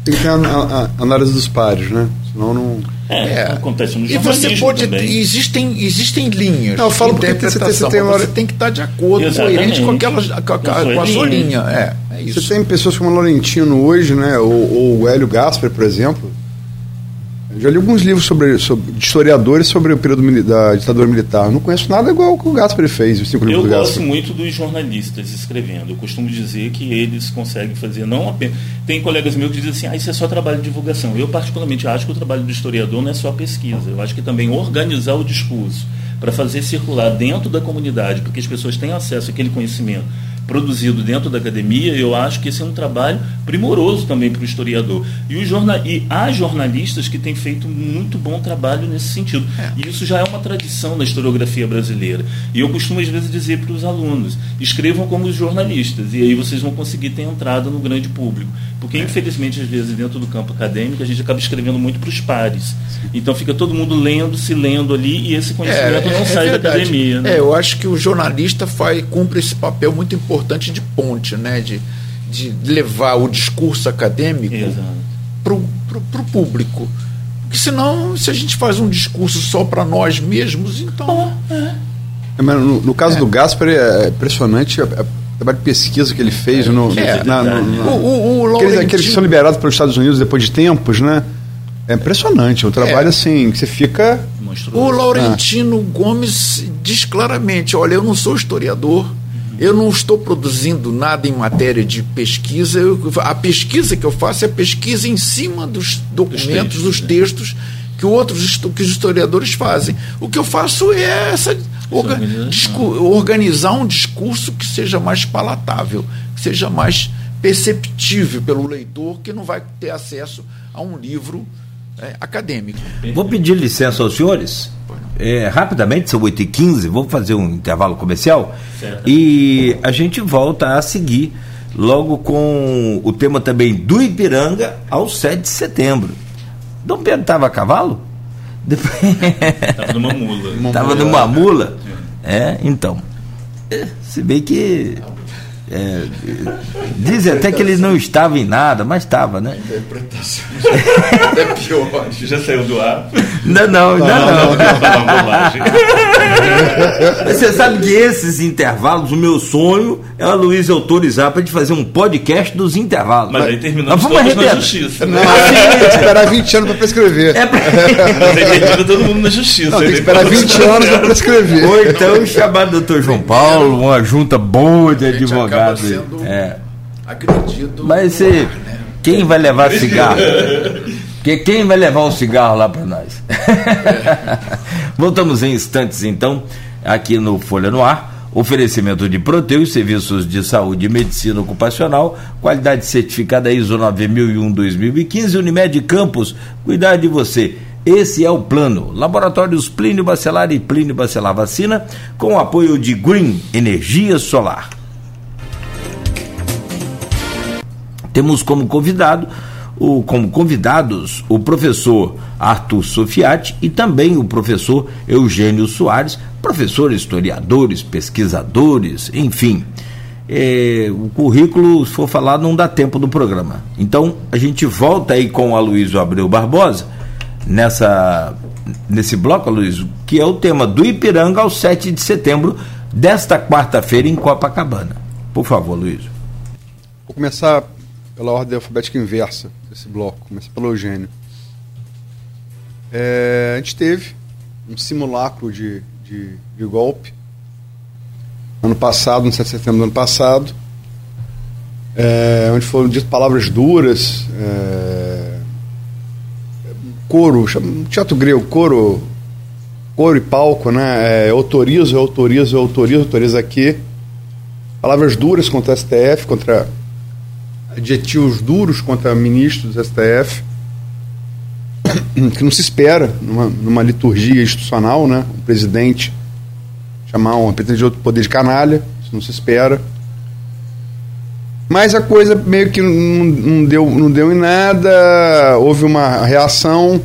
Tem que ter a, a, a análise dos pares, né? Senão não. É, é. acontece no E você pode. Também. Existem, existem linhas. Não, eu falo porque você tem, você, tem você tem que estar de acordo, Exatamente. coerente com, aquela, com, a, com a sua linha. É, é isso. Você tem pessoas como o Laurentino hoje, né? Ou, ou o Hélio Gasper, por exemplo, eu já li alguns livros sobre, sobre de historiadores sobre o período da ditadura militar. Não conheço nada igual que o Gaspar fez, os cinco livros Eu gosto muito dos jornalistas escrevendo. Eu costumo dizer que eles conseguem fazer não apenas. Tem colegas meus que dizem assim, ah, isso é só trabalho de divulgação. Eu, particularmente, acho que o trabalho do historiador não é só pesquisa. Eu acho que também organizar o discurso para fazer circular dentro da comunidade, para que as pessoas tenham acesso àquele conhecimento produzido dentro da academia, eu acho que esse é um trabalho primoroso também para o historiador. E, o jornal, e há jornalistas que têm feito muito bom trabalho nesse sentido. É. E isso já é uma tradição na historiografia brasileira. E eu costumo, às vezes, dizer para os alunos: escrevam como os jornalistas, e aí vocês vão conseguir ter entrada no grande público. Porque, é. infelizmente, às vezes, dentro do campo acadêmico, a gente acaba escrevendo muito para os pares. Então fica todo mundo lendo, se lendo ali, e esse conhecimento é, não sai da academia. Né? É, eu acho que o jornalista faz, cumpre esse papel muito importante de ponte, né? de, de levar o discurso acadêmico para o público. Porque senão, se a gente faz um discurso só para nós mesmos, então. É. É, no, no, caso é. do Gasper é impressionante a, a trabalho de pesquisa que ele fez no, é, na, no, no, o, o, o aqueles, aqueles que são liberados pelos Estados Unidos depois de tempos, né? É impressionante. O trabalho, é. assim, que você fica. O Laurentino ah. Gomes diz claramente: olha, eu não sou historiador, eu não estou produzindo nada em matéria de pesquisa. Eu, a pesquisa que eu faço é pesquisa em cima dos documentos, dos textos, dos textos que outros que os historiadores fazem. O que eu faço é essa orga, organizar um discurso que seja mais palatável, que seja mais perceptível pelo leitor que não vai ter acesso a um livro é, acadêmico. Vou pedir licença aos senhores. É, rapidamente, são 8h15, vou fazer um intervalo comercial certo. e a gente volta a seguir logo com o tema também do Ipiranga ao 7 de setembro. Dom Pedro estava a cavalo? Estava numa mula. Estava numa mula? É, então. É, se bem que é, dizem até que ele não estava em nada, mas estava, né? Interpretação é pior. Já saiu do ar? Não, não, não. não, não, Você sabe que esses intervalos, o meu sonho é a Luiz autorizar para a gente fazer um podcast dos intervalos. Mas aí terminamos todos na justiça. Não, assim, tem que esperar 20 anos para prescrever. É pra... Mas todo mundo na justiça. Não, tem que esperar 20 anos para prescrever. Ou então chamar o doutor João Paulo, uma junta boa de advogados sendo é. agredido. Mas se, ar, né? quem vai levar cigarro? Que quem vai levar um cigarro lá para nós? É. Voltamos em instantes então, aqui no Folha no Ar. Oferecimento de Proteus, serviços de saúde e medicina ocupacional, qualidade certificada ISO 9001-2015, Unimed Campos, cuidar de você. Esse é o plano. Laboratórios Plínio Bacelar e Plínio Bacelar Vacina, com o apoio de Green Energia Solar. Temos como convidado o, como convidados o professor Arthur Sofiati e também o professor Eugênio Soares, professores, historiadores, pesquisadores, enfim. É, o currículo, se for falar, não dá tempo do programa. Então, a gente volta aí com o Aloysio Abreu Barbosa, nessa, nesse bloco, Aloysio, que é o tema do Ipiranga ao 7 de setembro desta quarta-feira em Copacabana. Por favor, Luiz. Vou começar pela ordem alfabética inversa desse bloco, começa pelo Eugênio. É, a gente teve um simulacro de, de, de, golpe ano passado, no 7 de setembro do ano passado, é, onde foram ditas palavras duras, é, coro, teatro grego, coro, coro e palco, né? É, autorizo, autorizo, autorizo, autorizo aqui. Palavras duras contra a STF, contra adjetivos duros contra ministros do STF, que não se espera numa, numa liturgia institucional, né? O presidente chamar um representante de outro poder de canalha, isso não se espera. Mas a coisa meio que não, não deu, não deu em nada, houve uma reação.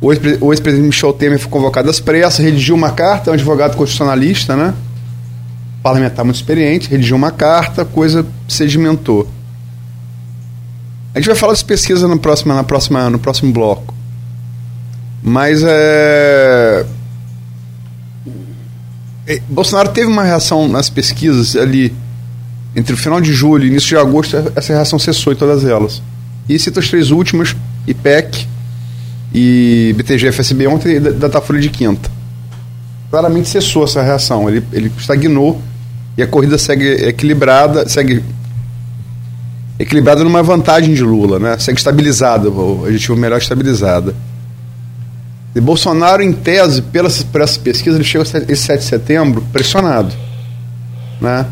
O ex-presidente Michel Temer foi convocado às pressas, redigiu uma carta, é um advogado constitucionalista, né? Parlamentar muito experiente, redigiu uma carta, coisa sedimentou. A gente vai falar das pesquisas na próxima, na próxima, no próximo bloco. Mas é... é Bolsonaro teve uma reação nas pesquisas ali entre o final de julho e início de agosto, essa reação cessou em todas elas. E cita as três últimas, IPEC e BTG-FSB ontem e Datafolha de quinta. Claramente cessou essa reação, ele, ele estagnou e a corrida segue equilibrada, segue equilibrada numa vantagem de Lula, né? Segue estabilizada, o objetivo melhor estabilizada. E Bolsonaro, em tese, pela, por essa pesquisa, ele chega esse 7 de setembro pressionado, né?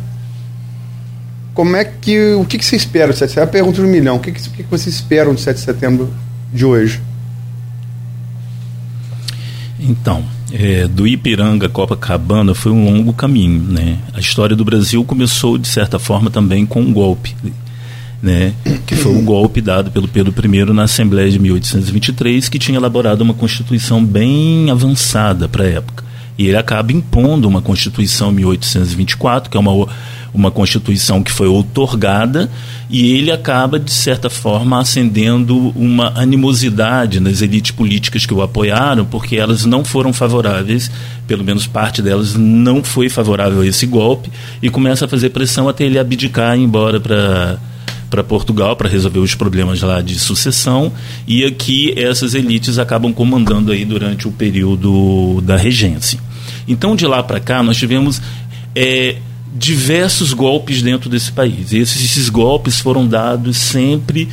como é que. O que, que você espera do 7 de setembro? É a pergunta milhão. O que, que, o que, que vocês esperam do 7 de setembro de hoje? Então, é, do Ipiranga a Copacabana foi um longo caminho. Né? A história do Brasil começou, de certa forma, também com um golpe. Né, que foi o golpe dado pelo Pedro I na Assembleia de 1823, que tinha elaborado uma constituição bem avançada para a época. E ele acaba impondo uma Constituição 1824, que é uma uma Constituição que foi outorgada e ele acaba, de certa forma, acendendo uma animosidade nas elites políticas que o apoiaram, porque elas não foram favoráveis, pelo menos parte delas não foi favorável a esse golpe, e começa a fazer pressão até ele abdicar e ir embora para para Portugal para resolver os problemas lá de sucessão e aqui essas elites acabam comandando aí durante o período da regência. Então de lá para cá nós tivemos é, diversos golpes dentro desse país. E esses, esses golpes foram dados sempre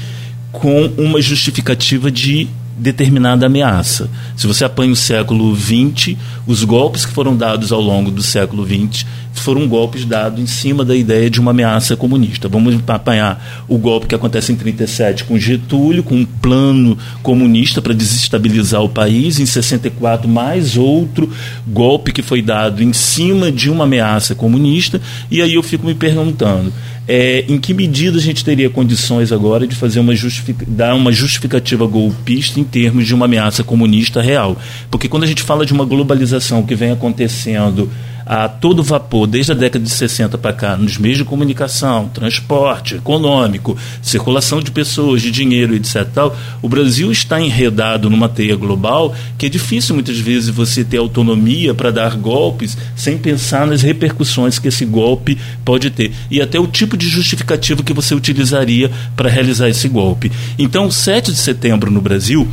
com uma justificativa de determinada ameaça. Se você apanha o século XX, os golpes que foram dados ao longo do século XX foram golpes dados em cima da ideia de uma ameaça comunista. Vamos apanhar o golpe que acontece em 37 com Getúlio, com um plano comunista para desestabilizar o país, em 64 mais outro golpe que foi dado em cima de uma ameaça comunista, e aí eu fico me perguntando, é, em que medida a gente teria condições agora de fazer uma dar uma justificativa golpista em termos de uma ameaça comunista real? Porque quando a gente fala de uma globalização que vem acontecendo a todo vapor, desde a década de 60 para cá, nos meios de comunicação, transporte, econômico, circulação de pessoas, de dinheiro, etc. Tal, o Brasil está enredado numa teia global que é difícil muitas vezes você ter autonomia para dar golpes sem pensar nas repercussões que esse golpe pode ter e até o tipo de justificativo que você utilizaria para realizar esse golpe. Então, 7 de setembro no Brasil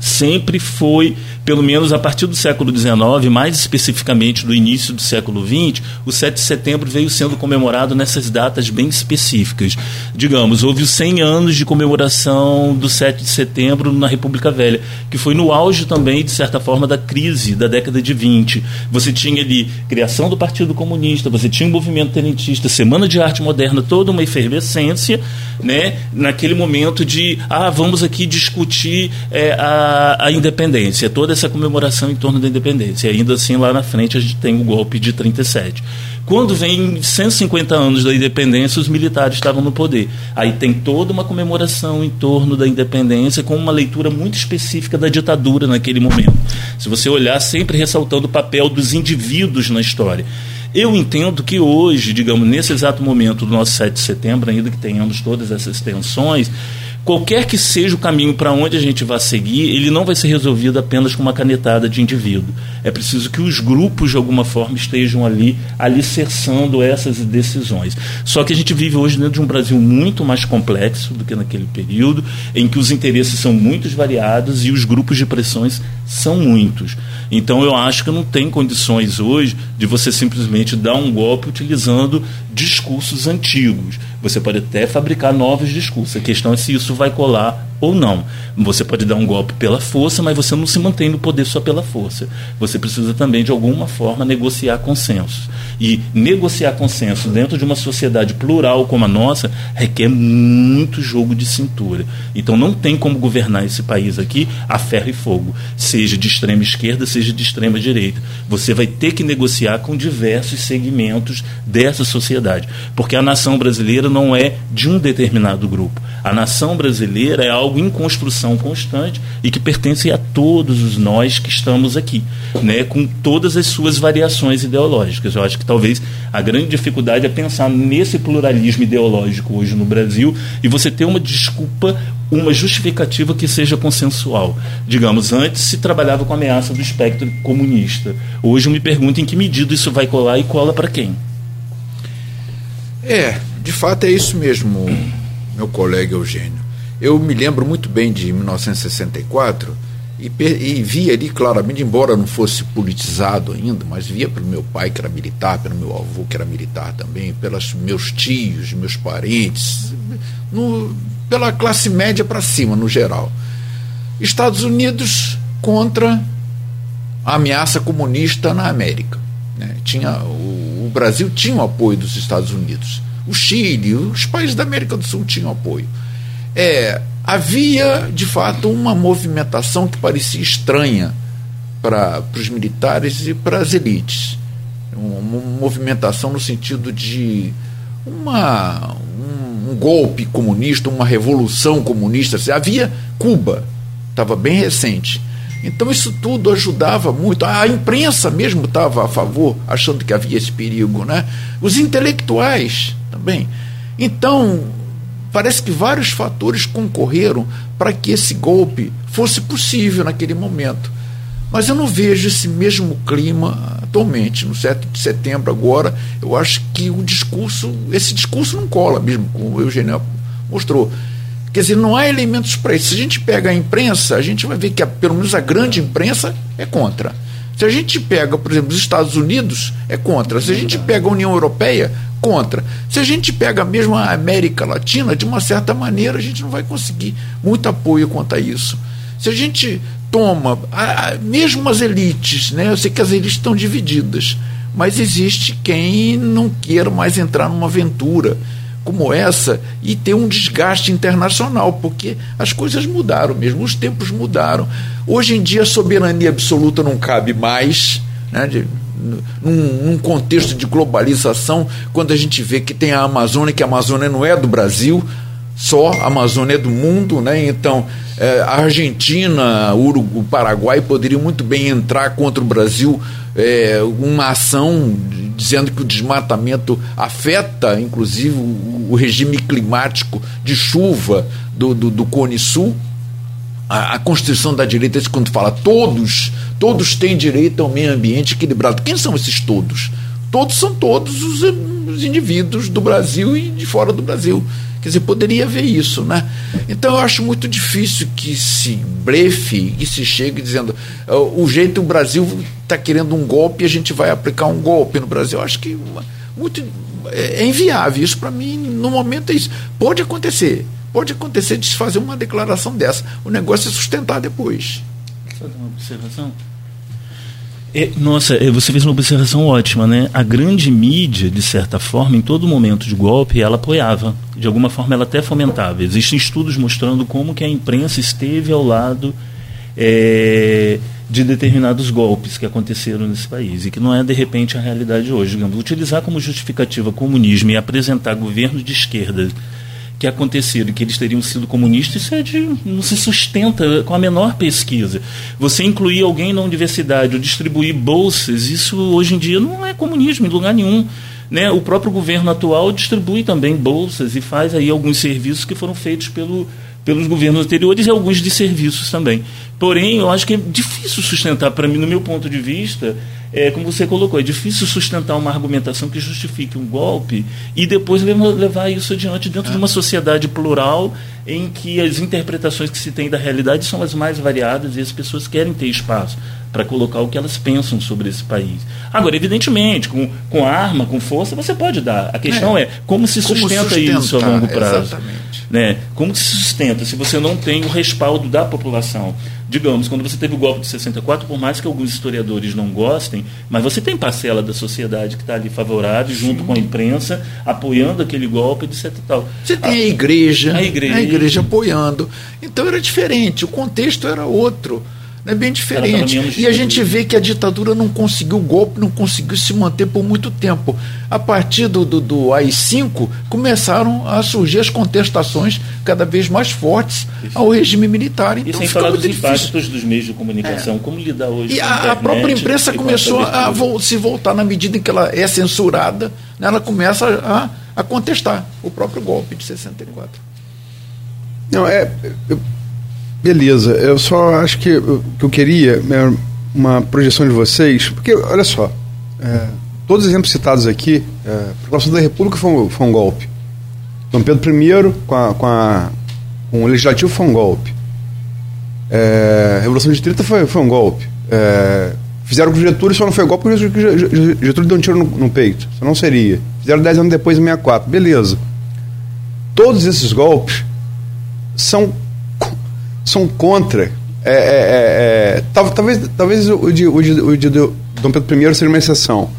sempre foi, pelo menos a partir do século XIX, mais especificamente do início do século XX, o 7 de setembro veio sendo comemorado nessas datas bem específicas. Digamos, houve os 100 anos de comemoração do 7 de setembro na República Velha, que foi no auge também, de certa forma, da crise da década de 20. Você tinha ali criação do Partido Comunista, você tinha o movimento tenentista, Semana de Arte Moderna, toda uma efervescência, né, naquele momento de, ah, vamos aqui discutir é, a a, independência, toda essa comemoração em torno da independência. E ainda assim, lá na frente, a gente tem o golpe de 37. Quando vem 150 anos da independência, os militares estavam no poder. Aí tem toda uma comemoração em torno da independência, com uma leitura muito específica da ditadura naquele momento. Se você olhar, sempre ressaltando o papel dos indivíduos na história. Eu entendo que hoje, digamos, nesse exato momento do nosso 7 de setembro, ainda que tenhamos todas essas tensões, qualquer que seja o caminho para onde a gente vai seguir, ele não vai ser resolvido apenas com uma canetada de indivíduo. É preciso que os grupos, de alguma forma, estejam ali alicerçando essas decisões. Só que a gente vive hoje dentro de um Brasil muito mais complexo do que naquele período, em que os interesses são muito variados e os grupos de pressões são muitos. Então eu acho que não tem condições hoje de você simplesmente dar um golpe utilizando discursos antigos. Você pode até fabricar novos discursos. A questão é se isso vai colar ou não. Você pode dar um golpe pela força, mas você não se mantém no poder só pela força. Você precisa também, de alguma forma, negociar consensos. E negociar consenso dentro de uma sociedade plural como a nossa requer muito jogo de cintura. Então não tem como governar esse país aqui a ferro e fogo, seja de extrema esquerda, seja de extrema direita. Você vai ter que negociar com diversos segmentos dessa sociedade, porque a nação brasileira não é de um determinado grupo. A nação brasileira é algo algo em construção constante e que pertence a todos os nós que estamos aqui, né, com todas as suas variações ideológicas. Eu acho que talvez a grande dificuldade é pensar nesse pluralismo ideológico hoje no Brasil e você ter uma desculpa uma justificativa que seja consensual. Digamos, antes se trabalhava com a ameaça do espectro comunista. Hoje eu me pergunto em que medida isso vai colar e cola para quem. É, de fato é isso mesmo, meu colega Eugênio. Eu me lembro muito bem de 1964 e, e via ali claramente, embora não fosse politizado ainda, mas via pelo meu pai que era militar, pelo meu avô que era militar também, pelos meus tios, meus parentes, no, pela classe média para cima, no geral. Estados Unidos contra a ameaça comunista na América. Né? Tinha, o, o Brasil tinha o apoio dos Estados Unidos o Chile, os países da América do Sul tinham apoio. É, havia, de fato, uma movimentação que parecia estranha para os militares e para as elites. Uma movimentação no sentido de uma, um, um golpe comunista, uma revolução comunista. Havia Cuba, estava bem recente. Então isso tudo ajudava muito. A imprensa mesmo estava a favor, achando que havia esse perigo, né? Os intelectuais também. Então, parece que vários fatores concorreram para que esse golpe fosse possível naquele momento. Mas eu não vejo esse mesmo clima atualmente. No 7 de setembro, agora, eu acho que o discurso, esse discurso não cola mesmo, como o Eugênio mostrou. Quer dizer, não há elementos para isso. Se a gente pega a imprensa, a gente vai ver que, a, pelo menos, a grande imprensa é contra. Se a gente pega, por exemplo, os Estados Unidos, é contra. Se a gente pega a União Europeia, contra. Se a gente pega mesmo a América Latina, de uma certa maneira, a gente não vai conseguir muito apoio quanto a isso. Se a gente toma, a, a, mesmo as elites, né? eu sei que as elites estão divididas, mas existe quem não queira mais entrar numa aventura como essa e ter um desgaste internacional, porque as coisas mudaram mesmo, os tempos mudaram. Hoje em dia a soberania absoluta não cabe mais, né, de, num, num, contexto de globalização, quando a gente vê que tem a Amazônia, que a Amazônia não é do Brasil, só a Amazônia é do mundo, né? Então é, a Argentina, o, Paraguai poderiam muito bem entrar contra o Brasil é, uma ação dizendo que o desmatamento afeta, inclusive, o, o regime climático de chuva do, do, do Cone Sul. A, a, Constituição da direita, quando fala todos, todos têm direito ao meio ambiente equilibrado. Quem são esses todos? Todos são todos os, os indivíduos do Brasil e de fora do Brasil. Quer dizer, poderia haver isso, né? Então eu acho muito difícil que se brefe e se chegue dizendo o jeito o Brasil está querendo um golpe e a gente vai aplicar um golpe no Brasil. Eu acho que muito é, é inviável. Isso para mim, no momento, é isso. Pode acontecer. Pode acontecer de se fazer uma declaração dessa. O negócio é sustentar depois. Só uma observação. É, nossa, é, você fez uma observação ótima, né? A grande mídia, de certa forma, em todo momento de golpe, ela apoiava. De alguma forma, ela até fomentava. Existem estudos mostrando como que a imprensa esteve ao lado é, de determinados golpes que aconteceram nesse país e que não é de repente a realidade hoje. Digamos, utilizar como justificativa comunismo e apresentar governo de esquerda que aconteceram, que eles teriam sido comunistas, isso é de, não se sustenta com a menor pesquisa. Você incluir alguém na universidade ou distribuir bolsas, isso hoje em dia não é comunismo em lugar nenhum. Né? O próprio governo atual distribui também bolsas e faz aí alguns serviços que foram feitos pelo, pelos governos anteriores e alguns de serviços também. Porém, eu acho que é difícil sustentar, para mim, no meu ponto de vista, é, como você colocou, é difícil sustentar uma argumentação que justifique um golpe e depois levar isso adiante dentro de uma sociedade plural em que as interpretações que se tem da realidade são as mais variadas e as pessoas querem ter espaço para colocar o que elas pensam sobre esse país. Agora, evidentemente, com, com arma, com força, você pode dar. A questão é, é como se como sustenta isso a longo prazo. Exatamente. Né? Como se sustenta se você não tem o respaldo da população? Digamos, quando você teve o golpe de 64, por mais que alguns historiadores não gostem, mas você tem parcela da sociedade que está ali favorável, Sim. junto com a imprensa, apoiando aquele golpe, etc. Tal. Você tem a, a igreja, a igreja, a igreja apoiando. Então era diferente, o contexto era outro. É bem diferente. E a gente vê que a ditadura não conseguiu o golpe, não conseguiu se manter por muito tempo. A partir do, do, do AI-5, começaram a surgir as contestações cada vez mais fortes ao regime militar. Então, e sem falar dos impactos dos meios de comunicação, é. como lidar hoje e com a, internet, a própria imprensa começou a vo se voltar na medida em que ela é censurada, né, ela começa a, a contestar o próprio golpe de 64. Não, é. Eu Beleza, eu só acho que o que eu queria é uma projeção de vocês, porque, olha só, é, todos os exemplos citados aqui, é, a Proclamação da República foi um, foi um golpe. Dom Pedro I, com, a, com, a, com o Legislativo, foi um golpe. É, a Revolução de 30 foi, foi um golpe. É, fizeram com Getúlio, só não foi golpe porque o Getúlio deu um tiro no, no peito. Só não seria. Fizeram 10 anos depois, em 64. Beleza. Todos esses golpes são são contra. É, é, é, é talvez talvez o de, o, de, o de Dom Pedro I seja uma exceção.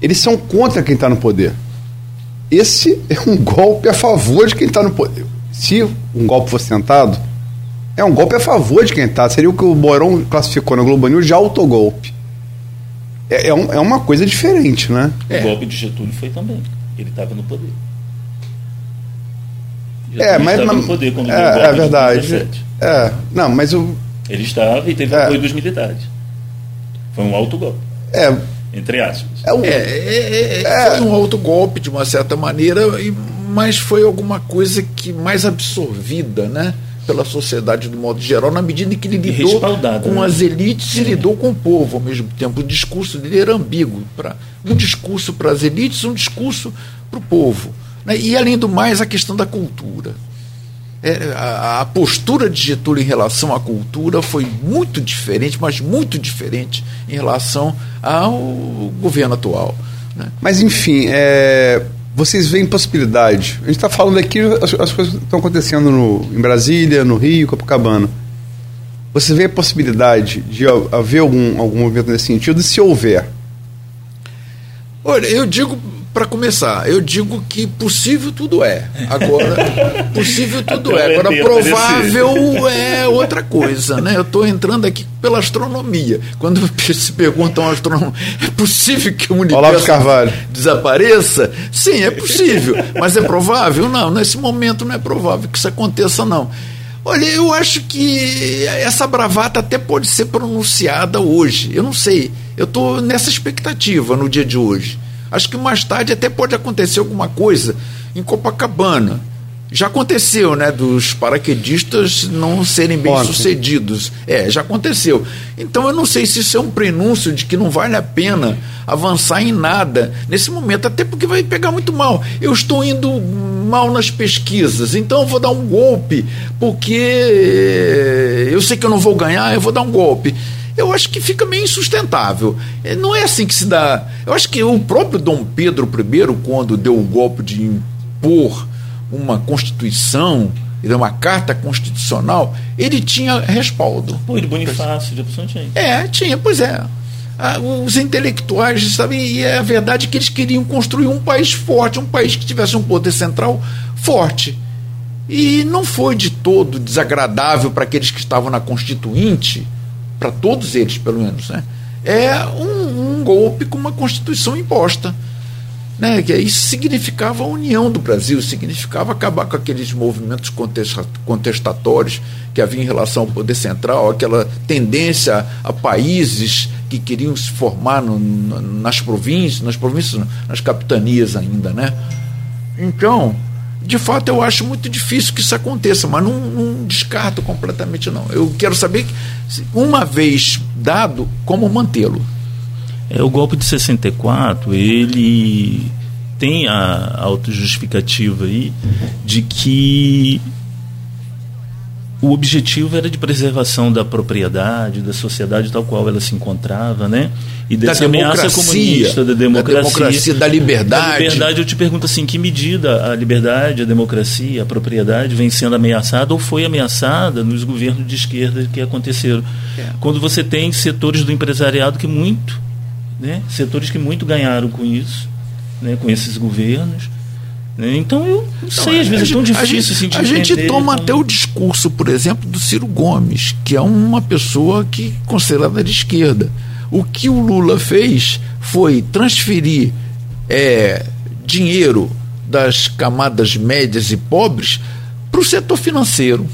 Eles são contra quem está no poder. esse é um golpe a favor de quem está no poder. Se um golpe fosse tentado, é um golpe a favor de quem está. Seria o que o Borão classificou na Globo News de autogolpe. É, é, um, é uma coisa diferente, né? O golpe de Getúlio foi também. Ele estava no poder. Getúlio é, mas. Estava no poder quando é, é verdade. É, não, mas o. Ele estava e teve é. apoio dos militares. Foi um autogolpe. É. Entre aspas. É, um, é, é, é, foi um autogolpe, de uma certa maneira, mas foi alguma coisa que mais absorvida, né? pela sociedade do modo geral, na medida em que ele lidou com né? as elites e lidou com o povo ao mesmo tempo. O discurso dele era ambíguo. Pra, um discurso para as elites, um discurso para o povo. Né? E, além do mais, a questão da cultura. É, a, a, postura de Getúlio em relação à cultura foi muito diferente, mas muito diferente em relação ao governo atual. Né? Mas, enfim, é, vocês veem possibilidade? A gente está falando aqui, as, as coisas estão acontecendo no, em Brasília, no Rio, Copacabana. Vocês veem a possibilidade de haver algum, algum movimento nesse sentido? E se houver? Olha, eu digo para começar, eu digo que possível tudo é. Agora, possível tudo é. Agora, provável é outra coisa, né? Eu estou entrando aqui pela astronomia. Quando se perguntam ao astrônomo, é possível que o universo desapareça? Sim, é possível. Mas é provável? Não, nesse momento não é provável que isso aconteça, não. Olha, eu acho que essa bravata até pode ser pronunciada hoje. Eu não sei. Eu estou nessa expectativa no dia de hoje. Acho que mais tarde até pode acontecer alguma coisa em Copacabana. Já aconteceu, né, dos paraquedistas não serem bem sucedidos. É, já aconteceu. Então eu não sei se isso é um prenúncio de que não vale a pena avançar em nada nesse momento, até porque vai pegar muito mal. Eu estou indo mal nas pesquisas, então eu vou dar um golpe, porque eu sei que eu não vou ganhar, eu vou dar um golpe eu acho que fica meio insustentável. É, não é assim que se dá. Eu acho que o próprio Dom Pedro I, quando deu o golpe de impor uma Constituição, uma carta constitucional, ele tinha respaldo. Pô, de Bonifácio de opção tinha. É, tinha, pois é. Ah, os intelectuais, sabe, e é a verdade que eles queriam construir um país forte, um país que tivesse um poder central forte. E não foi de todo desagradável para aqueles que estavam na Constituinte para todos eles, pelo menos, né? é um, um, golpe com uma Constituição imposta. Né? Que isso significava a união do Brasil, significava acabar com aqueles movimentos contestatórios que havia em relação ao poder central, aquela tendência a países que queriam se formar no, nas províncias, nas províncias, nas capitanias ainda, né? Então, de fato, eu acho muito difícil que isso aconteça, mas não, não descarto completamente, não. Eu quero saber, uma vez dado, como mantê-lo. É, o golpe de 64, ele tem a autojustificativa aí de que o objetivo era de preservação da propriedade, da sociedade tal qual ela se encontrava, né? E dessa da ameaça comunista, da democracia, da democracia, da liberdade. Da liberdade, eu te pergunto assim, que medida a liberdade, a democracia, a propriedade vem sendo ameaçada ou foi ameaçada nos governos de esquerda que aconteceram? É. Quando você tem setores do empresariado que muito, né? Setores que muito ganharam com isso, né? Com esses governos? Então eu não sei, então, às vezes é tão difícil assim, A gente toma até o discurso, por exemplo, do Ciro Gomes, que é uma pessoa que considerada de esquerda. O que o Lula fez foi transferir é, dinheiro das camadas médias e pobres para o setor financeiro.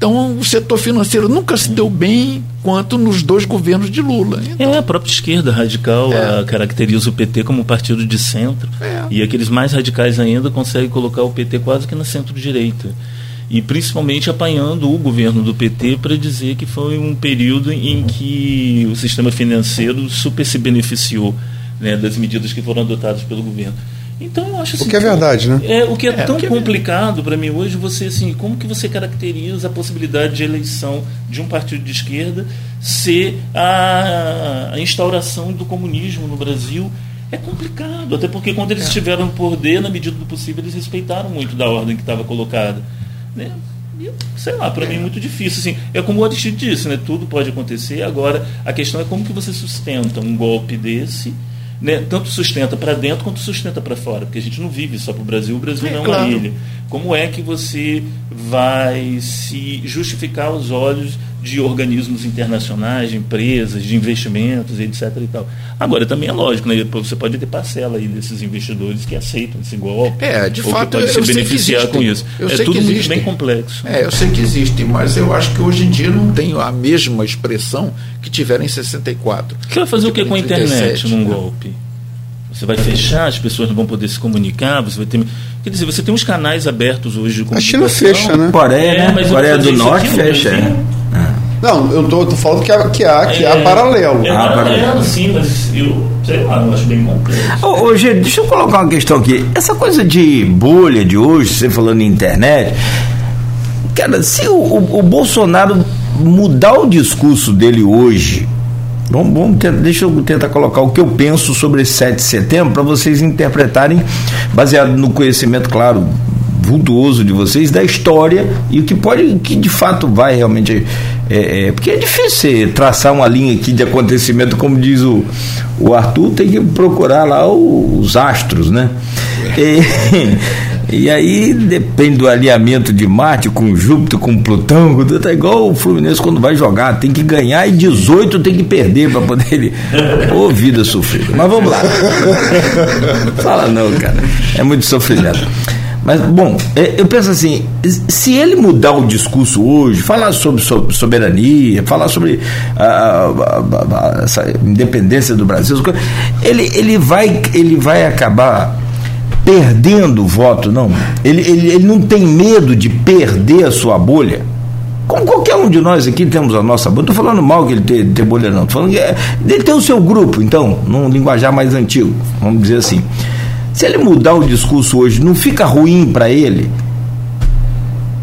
Então, o setor financeiro nunca se deu bem quanto nos dois governos de Lula. Então, é, a própria esquerda radical é. caracteriza o PT como partido de centro. É. E aqueles mais radicais ainda conseguem colocar o PT quase que na centro-direita. E principalmente apanhando o governo do PT para dizer que foi um período em que o sistema financeiro super se beneficiou né, das medidas que foram adotadas pelo governo. Então eu acho assim, O que é verdade, né? É, o que é, é tão que é complicado para mim hoje, você assim, como que você caracteriza a possibilidade de eleição de um partido de esquerda ser a, a instauração do comunismo no Brasil? É complicado, até porque quando eles é. estiveram no poder, na medida do possível, eles respeitaram muito da ordem que estava colocada. Né? Sei lá, para é. mim é muito difícil. Assim, é como o Aristide disse, né? tudo pode acontecer. Agora, a questão é como que você sustenta um golpe desse né, tanto sustenta para dentro quanto sustenta para fora, porque a gente não vive só para o Brasil, o Brasil é, não é claro. uma ilha. Como é que você vai se justificar aos olhos de organismos internacionais, de empresas, de investimentos, etc. E tal. Agora, também é lógico, né? você pode ter parcela aí desses investidores que aceitam esse golpe. É, de fato, pode se beneficiar com isso. Eu é tudo muito bem complexo. É, eu sei que existe, mas eu acho que hoje em dia não tem a mesma expressão que tiveram em 64. Você vai fazer o que com a internet num né? golpe? Você vai fechar, as pessoas não vão poder se comunicar, você vai ter. Quer dizer, você tem uns canais abertos hoje de comunicação. A China fecha, né? Coreia, é, mas Coreia do Norte fecha. É. Não, eu tô, tô falando que há, que há, que há é, paralelo. É, ah, paralelo, sim, mas eu sei lá, eu acho bem complexo. Ô, ô, gente, deixa eu colocar uma questão aqui. Essa coisa de bolha de hoje, você falando em internet, cara, se o, o, o Bolsonaro mudar o discurso dele hoje Vamos, vamos tentar, deixa eu tentar colocar o que eu penso sobre esse 7 de setembro para vocês interpretarem, baseado no conhecimento, claro, vultuoso de vocês, da história e o que pode, que de fato vai realmente. É, é, porque é difícil traçar uma linha aqui de acontecimento, como diz o, o Arthur, tem que procurar lá os astros, né? E, E aí depende do alinhamento de Marte com Júpiter, com Plutão, tá igual o Fluminense quando vai jogar, tem que ganhar e 18 tem que perder para poder. Ô, vida sofrida. Mas vamos lá. Fala não, cara. É muito sofrimento. Mas, bom, é, eu penso assim: se ele mudar o discurso hoje, falar sobre soberania, falar sobre a, a, a, essa independência do Brasil, ele, ele, vai, ele vai acabar perdendo o voto, não. Ele, ele, ele não tem medo de perder a sua bolha. Como qualquer um de nós aqui temos a nossa bolha. Não estou falando mal que ele ter, ter bolha, não. Estou falando que é, ele tem o seu grupo, então, num linguajar mais antigo, vamos dizer assim. Se ele mudar o discurso hoje, não fica ruim para ele?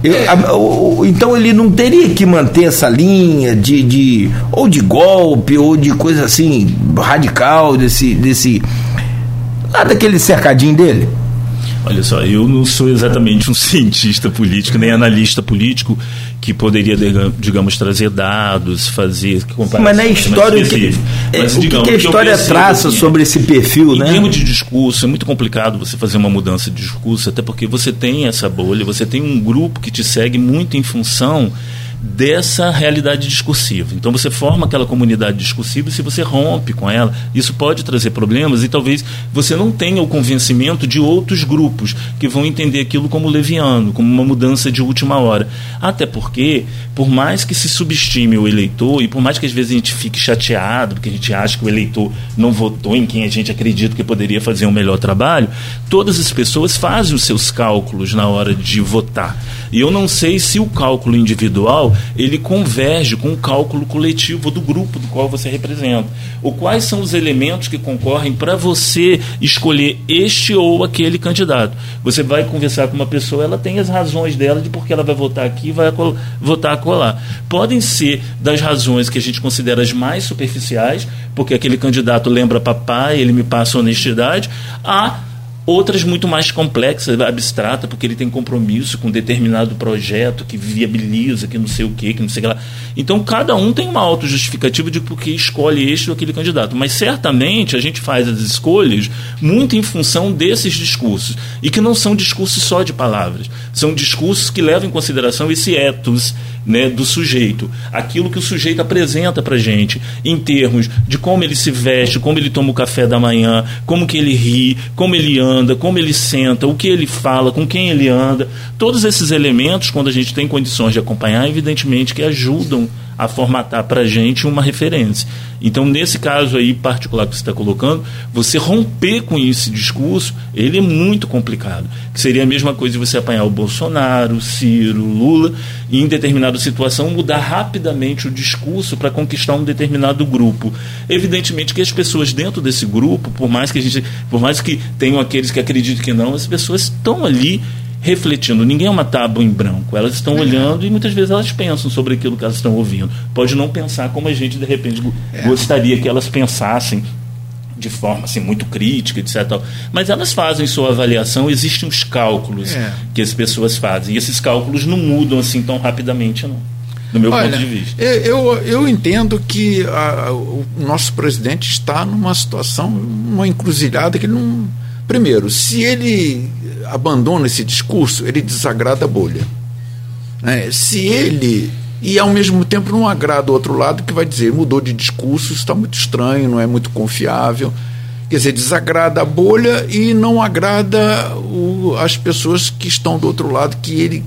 Eu, então ele não teria que manter essa linha de, de ou de golpe ou de coisa assim radical desse desse lá daquele cercadinho dele. Olha só, eu não sou exatamente um cientista político, nem analista político que poderia, digamos, trazer dados, fazer Mas na história, o que, é, Mas, digamos, que a história traça assim, sobre esse perfil, em né? Em termos de discurso, é muito complicado você fazer uma mudança de discurso, até porque você tem essa bolha, você tem um grupo que te segue muito em função dessa realidade discursiva. Então você forma aquela comunidade discursiva e se você rompe com ela, isso pode trazer problemas e talvez você não tenha o convencimento de outros grupos que vão entender aquilo como leviano, como uma mudança de última hora. Até porque, por mais que se subestime o eleitor e por mais que às vezes a gente fique chateado porque a gente acha que o eleitor não votou em quem a gente acredita que poderia fazer um melhor trabalho, todas as pessoas fazem os seus cálculos na hora de votar. E eu não sei se o cálculo individual ele converge com o cálculo coletivo do grupo do qual você representa. Ou quais são os elementos que concorrem para você escolher este ou aquele candidato. Você vai conversar com uma pessoa, ela tem as razões dela de porque ela vai votar aqui e vai votar acolá. Podem ser das razões que a gente considera as mais superficiais, porque aquele candidato lembra papai, ele me passa honestidade, a outras muito mais complexas, abstrata, porque ele tem compromisso com determinado projeto que viabiliza, que não sei o quê, que não sei o que lá. Então, cada um tem uma autojustificativa de por que escolhe este ou aquele candidato. Mas, certamente, a gente faz as escolhas muito em função desses discursos. E que não são discursos só de palavras. São discursos que levam em consideração esse ethos né, do sujeito. Aquilo que o sujeito apresenta para gente, em termos de como ele se veste, como ele toma o café da manhã, como que ele ri, como ele anda, como ele senta, o que ele fala, com quem ele anda. Todos esses elementos, quando a gente tem condições de acompanhar, evidentemente que ajudam a formatar para a gente uma referência. Então, nesse caso aí particular que você está colocando, você romper com esse discurso, ele é muito complicado. Que seria a mesma coisa de você apanhar o Bolsonaro, Ciro, Lula, e em determinada situação mudar rapidamente o discurso para conquistar um determinado grupo. Evidentemente que as pessoas dentro desse grupo, por mais que a gente, por mais que tenham aqueles que acreditam que não, as pessoas estão ali refletindo. Ninguém é uma tábua em branco. Elas estão é. olhando e muitas vezes elas pensam sobre aquilo que elas estão ouvindo. Pode não pensar como a gente de repente é. gostaria que elas pensassem de forma assim, muito crítica, etc. Mas elas fazem sua avaliação, existem os cálculos é. que as pessoas fazem. E esses cálculos não mudam assim tão rapidamente, não. no meu Olha, ponto de vista. Eu, eu entendo que a, o nosso presidente está numa situação, uma encruzilhada que ele não. Primeiro, se ele abandona esse discurso, ele desagrada a bolha. É, se ele. E ao mesmo tempo não agrada o outro lado que vai dizer mudou de discurso, está muito estranho, não é muito confiável. Quer dizer, desagrada a bolha e não agrada o, as pessoas que estão do outro lado, que ele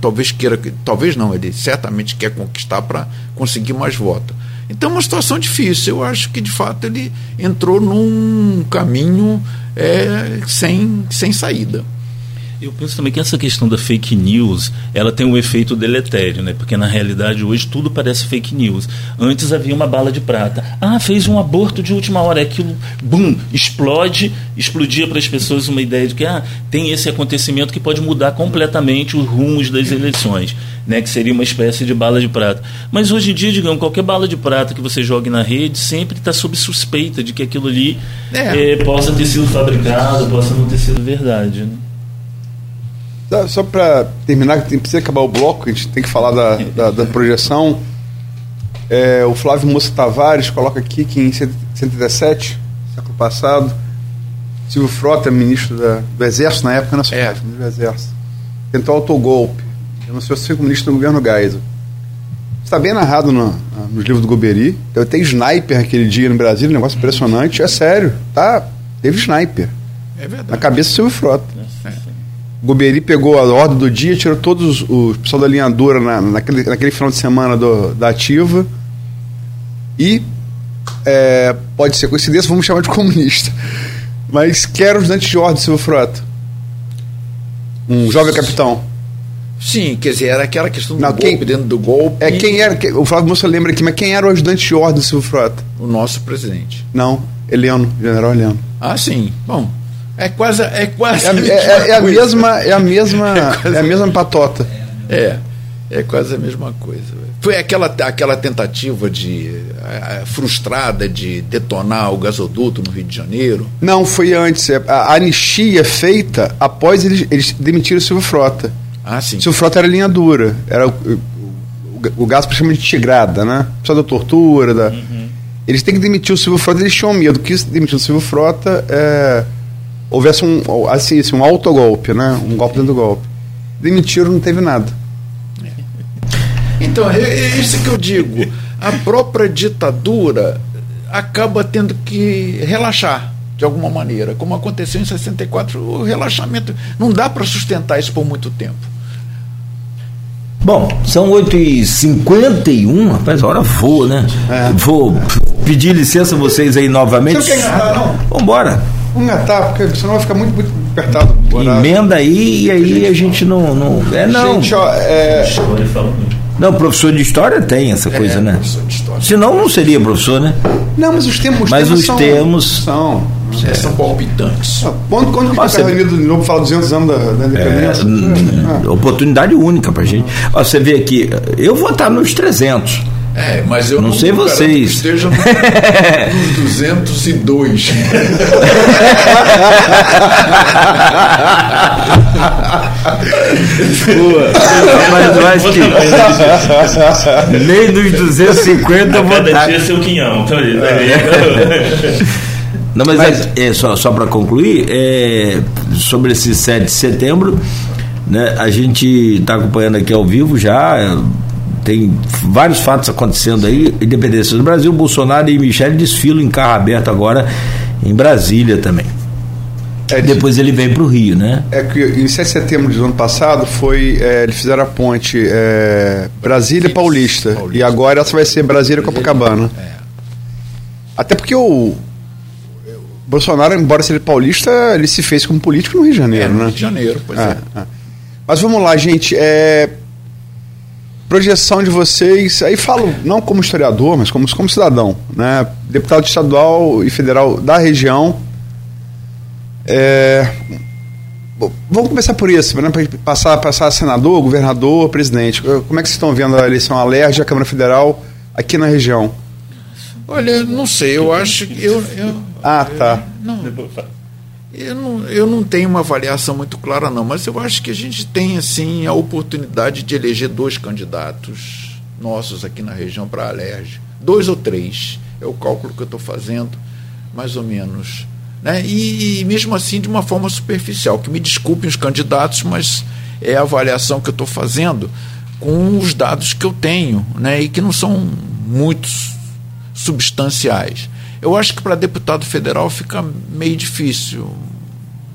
talvez queira, talvez não, ele certamente quer conquistar para conseguir mais votos. Então é uma situação difícil. Eu acho que de fato ele entrou num caminho é, sem, sem saída. Eu penso também que essa questão da fake news, ela tem um efeito deletério, né? Porque na realidade hoje tudo parece fake news. Antes havia uma bala de prata. Ah, fez um aborto de última hora, aquilo, bum, explode, explodia para as pessoas uma ideia de que ah, tem esse acontecimento que pode mudar completamente os rumos das eleições, né? Que seria uma espécie de bala de prata. Mas hoje em dia, digamos, qualquer bala de prata que você jogue na rede sempre está sob suspeita de que aquilo ali é. Eh, possa ter sido fabricado, possa não ter sido verdade, né? Só para terminar, que precisa acabar o bloco, a gente tem que falar da, da, da projeção. É, o Flávio Moça Tavares coloca aqui que em 117, século passado, Silvio Frota, ministro da, do Exército na época, não é. ministro do Exército, tentou autogolpe, denunciou cinco ministros do governo Geisel. Está bem narrado no, nos livros do Goberi. Eu tenho sniper aquele dia no Brasil, um negócio impressionante. É sério, tá? Teve sniper. É verdade. Na cabeça do Silvio Frota. É. Goberi pegou a ordem do dia, tirou todos os pessoal da linha dura na, naquele, naquele final de semana do, da ativa e é, pode ser coincidência, vamos chamar de comunista. Mas quero os dantes de ordem, Silvio Frota. Um jovem capitão. Sim, quer dizer, era aquela questão do Não, golpe, quem, dentro do golpe. É quem era, o Flávio Moça lembra aqui, mas quem era o ajudante de ordem do Silvio Frota? O nosso presidente. Não, Heleno, general Heleno. Ah, sim. Bom, é quase, é quase é, a, é, é a mesma, é a mesma, é, é a mesma patota. É, é quase a mesma coisa. Foi aquela, aquela tentativa de frustrada de detonar o gasoduto no Rio de Janeiro? Não, foi antes. É, a anistia feita após eles, eles demitirem o Silvio Frota. Ah, sim. O Silvio Frota era linha dura. Era o, o, o gás praticamente tigrada, né? Só da tortura. Da... Uhum. Eles têm que demitir o Silvio Frota, eles tinham medo que demitir o Silvio Frota é, houvesse um, assim, assim, um autogolpe, né? um golpe dentro do golpe. Demitiram, não teve nada. Então, é, é isso que eu digo. A própria ditadura acaba tendo que relaxar de alguma maneira, como aconteceu em 64, o relaxamento não dá para sustentar isso por muito tempo. Bom, são 8h51, rapaz, a hora voa, né? É. Vou pedir licença a vocês aí novamente. Você não quer engatar, não? Vambora. Vamos engatar, porque senão vai ficar muito, muito apertado. Emenda aí e aí a gente não. não é não. Gente, ó, é... Não, professor de história tem essa é, coisa, né? Senão não seria professor, né? Não, mas os termos, mas os são, termos são, é. são palpitantes. Ah, quando quando que está reunido de novo fala 200 anos da, da independência? É, é. Oportunidade única para gente. Ó, você vê aqui, eu vou estar nos 300. É, mas eu não, não sei vocês. Estejam nos 202. Boa. Mas eu acho que nem nos 250 eu vou dar. Cada seu quinhão. Tá não, mas, mas é, é, só, só para concluir, é, sobre esse 7 de setembro, né, a gente está acompanhando aqui ao vivo já tem vários fatos acontecendo aí, independência do Brasil, Bolsonaro e Michele desfilam em carro aberto agora em Brasília também. É, Depois ele vem para o Rio, né? É que em 7 de setembro do ano passado foi. É, eles fizeram a ponte é, Brasília Paulista, Paulista, E agora essa vai ser Brasília Copacabana. É. Até porque o, Bolsonaro, embora seja paulista, ele se fez como político no Rio de Janeiro, é, no né? Rio de Janeiro, pois é. é. Mas vamos lá, gente. É, projeção de vocês, aí falo não como historiador, mas como, como cidadão, né? deputado estadual e federal da região. É, vamos começar por isso, né? para passar, passar senador, governador, presidente. Como é que vocês estão vendo a eleição alérgica à Câmara Federal aqui na região? Olha, não sei, eu acho que eu, eu ah, tá. Eu, não, eu não, eu não tenho uma avaliação muito clara, não, mas eu acho que a gente tem assim a oportunidade de eleger dois candidatos nossos aqui na região para a. Dois ou três. É o cálculo que eu estou fazendo, mais ou menos. Né? E, e, mesmo assim de uma forma superficial. Que me desculpem os candidatos, mas é a avaliação que eu estou fazendo com os dados que eu tenho, né? e que não são muitos substanciais. Eu acho que para deputado federal fica meio difícil,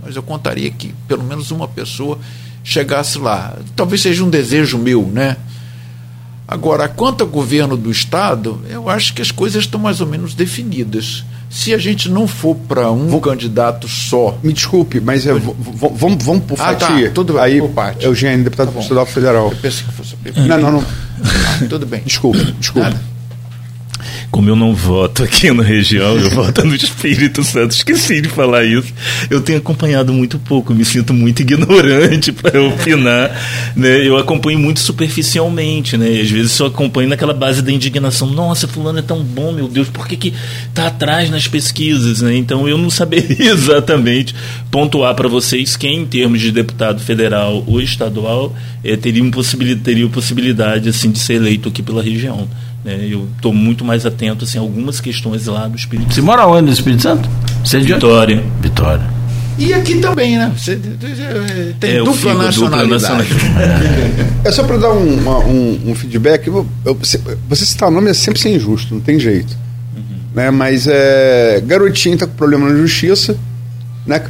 mas eu contaria que pelo menos uma pessoa chegasse lá. Talvez seja um desejo meu, né? Agora, quanto ao governo do Estado, eu acho que as coisas estão mais ou menos definidas. Se a gente não for para um vou, candidato só. Me desculpe, mas eu, vamos, vamos por ah, fatia. Tá, tudo bem, Aí, por parte. Eugênio, deputado tá estadual federal. Eu pensei que fosse. Não, não, não. Ah, tudo bem. Desculpe, desculpe. Nada. Como eu não voto aqui na região, eu voto no Espírito Santo. Esqueci de falar isso. Eu tenho acompanhado muito pouco, me sinto muito ignorante para opinar. Né? Eu acompanho muito superficialmente, né? Às vezes só acompanho naquela base da indignação. Nossa, fulano é tão bom, meu Deus, por que que tá atrás nas pesquisas, né? Então eu não saberia exatamente pontuar para vocês quem, em termos de deputado federal ou estadual, é, teria, possibilidade, teria possibilidade assim de ser eleito aqui pela região. É, eu estou muito mais atento assim, a algumas questões lá do Espírito Santo. Você mora onde no Espírito Santo? Você é de Vitória. Vitória. E aqui também, né? Você tem é, dupla, nacionalidade. dupla nacionalidade. É só para dar um, uma, um, um, feedback. Eu, eu, você citar o nome é sempre ser injusto, não tem jeito. Uhum. Né? Mas é, Garotinho está com problema na justiça. Né?